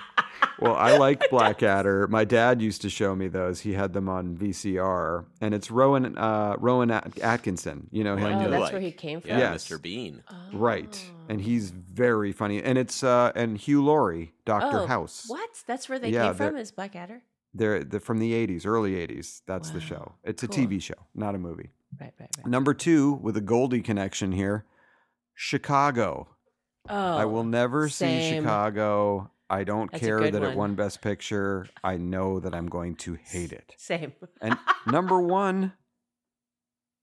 Well, I <laughs> like Blackadder. My dad used to show me those. He had them on VCR and it's Rowan uh Rowan At- Atkinson. You know him. Oh, that's like. where he came from. Yeah, Yes. Mr. Bean. Right. And he's very funny and it's uh and Hugh Laurie, Dr. Oh, House. What? That's where they Yeah, came from. they're- Is Blackadder? They're, they're from the 80s, early 80s. That's the show. It's a cool. TV show, not a movie. Right, right, right. Number two, with a Goldy connection here, Chicago. Oh, I will never see same. Chicago. I don't That's a care good that it one. won Best Picture. I know that I'm going to hate it. Same. And number one,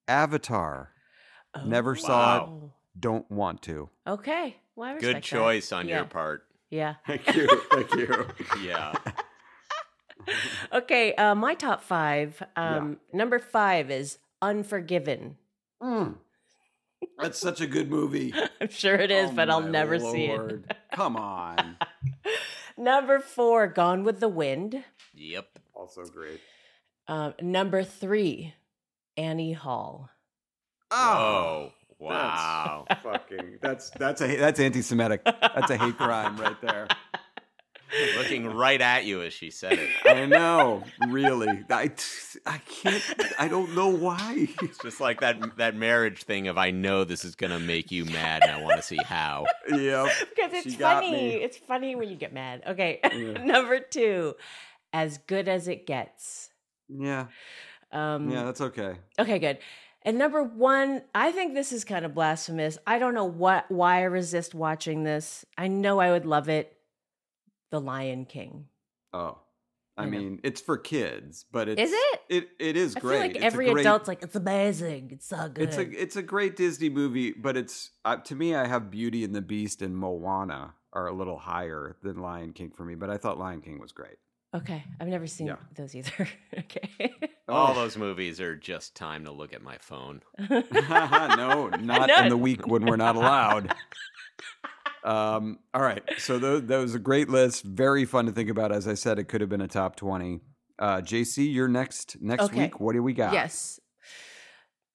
Avatar. <laughs> Never saw it. Oh. Don't want to. Okay. Well, I Good respect that. choice on Yeah. your part. Yeah. <laughs> Thank you. Thank you. <laughs> Yeah. Okay. Uh, my top five. Um, Number five is Unforgiven. That's such a good movie. <laughs> I'm sure it is, Oh but I'll my never see it. Come on. <laughs> Number four, Gone with the Wind. Yep. Also great. Um, number three, Annie Hall. Oh, wow. That's <laughs> fucking. That's that's a that's anti-Semitic. That's a hate crime right there. Looking right at you as she said it. I know. Really. I I can't. I don't know why. It's just like that that marriage thing of I know this is gonna make you mad and I want to see how. Yeah, Because it's She funny. It's funny when you get mad. Okay. Yeah. <laughs> number two, As Good as It Gets. Yeah. Um, Yeah. That's okay. Okay, good. And number one, I think this is kind of blasphemous. I don't know what why I resist watching this. I know I would love it. The Lion King. Oh. I, I know. mean, it's for kids, but it's Is it? It it is I great. feel like It's every great- adult's like, it's amazing. It's so good. It's a it's a great Disney movie, but it's uh, to me I have Beauty and the Beast and Moana are a little higher than Lion King for me, but I thought Lion King was great. okay. I've never seen Yeah. those either. <laughs> okay. All those movies are just time to look at my phone. <laughs> no, not <laughs> in the week when we're not allowed. Um, all right, so tho- that was a great list. Very fun to think about. As I said, it could have been a top twenty. Uh, JC, you're next next Okay. week. What do we got? Yes.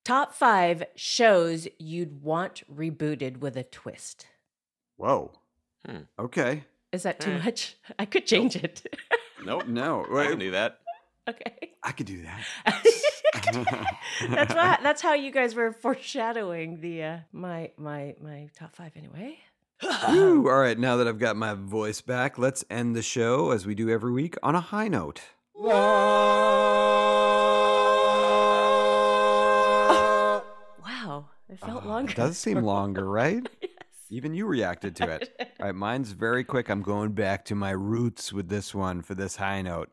Top five shows you'd want rebooted with a twist. Whoa. Hmm. Okay. Is that too Eh. much? I could change it. <laughs> Nope. No, I can do that. okay. <laughs> I could do that. that's why, that's how you guys were foreshadowing the uh, my my my top five anyway. Whew. <laughs> All right, now that I've got my voice back, let's end the show as we do every week on a high note. <laughs> Wow, it felt Oh, longer. It does seem longer, right? <laughs> Even you reacted to it. All right, mine's very quick. I'm going back to my roots with this one for this high note.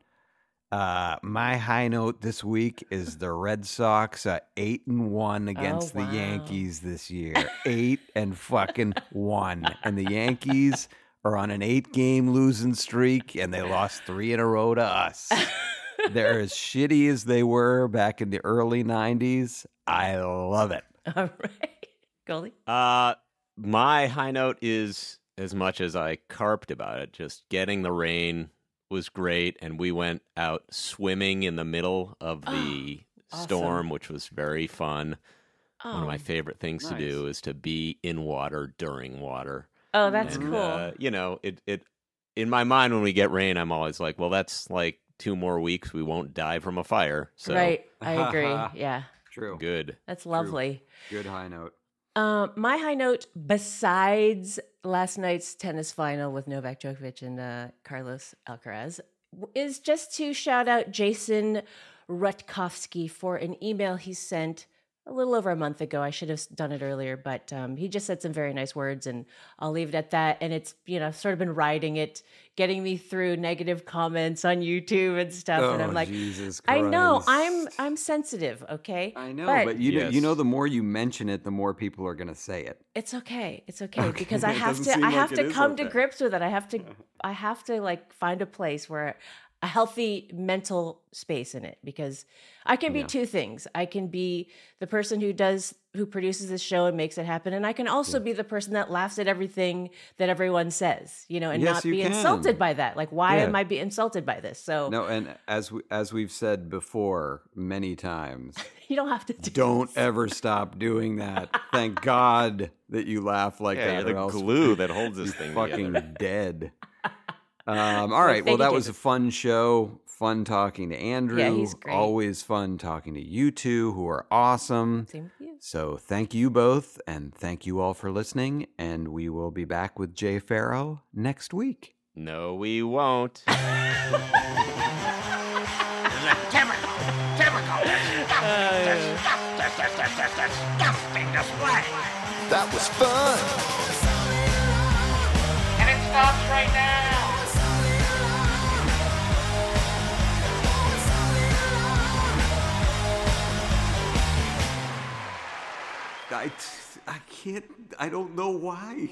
Uh, my high note this week is the Red Sox are eight and one against wow. the Yankees this year. <laughs> eight and fucking one, and the Yankees are on an eight-game losing streak, and they lost three in a row to us. <laughs> They're as shitty as they were back in the early '90s. I love it. <laughs> All right, Goldy. Uh, my high note is as much as I carped about it. Just getting the rain was great, and we went out swimming in the middle of the Awesome. storm, which was very fun. One of my Oh. favorite things to do is to be in water during water. Oh, that's And, cool. uh, you know, it it in my mind when we get rain, I'm always like, well, that's like two more weeks we won't die from a fire. So right, I agree. <laughs> Yeah, True. good. that's lovely. Good high note. Um, my high note, besides last night's tennis final with Novak Djokovic and uh, Carlos Alcaraz, is just to shout out Jason Rutkowski for an email he sent a little over a month ago. I should have done it earlier, but um, he just said some very nice words, and I'll leave it at that. And it's you know sort of been riding it, getting me through negative comments on YouTube and stuff. and I'm Oh, like, Jesus I know I'm I'm sensitive. Okay, I know, but, you know, you know, the more you mention it, the more people are going to say it. It's okay. It's okay, Okay, because <laughs> I have to I have it to is come to grips with it. I have to <laughs> I have to like find a place where a healthy mental space in it because I can be Yeah. two things. I can be the person who does who produces this show and makes it happen and I can also be the person that laughs at everything that everyone says, you know, and Yes, not be can. insulted by that. Like why Yeah. am I be insulted by this? So No, and as we, as we've said before many times, <laughs> you don't have to do don't ever stop doing that. Thank God that you laugh like Yeah, that. you're the else glue that holds this thing fucking together. dead. Um, all right. Well, thank you, that was a fun show. Fun talking to Andrew. he's great. Always fun talking to you two, who are awesome. Same with you. So thank you both, and thank you all for listening. And we will be back with Jay Pharoah next week. No, we won't. <laughs> That was fun. And it stops right now. I, I can't, I don't know why.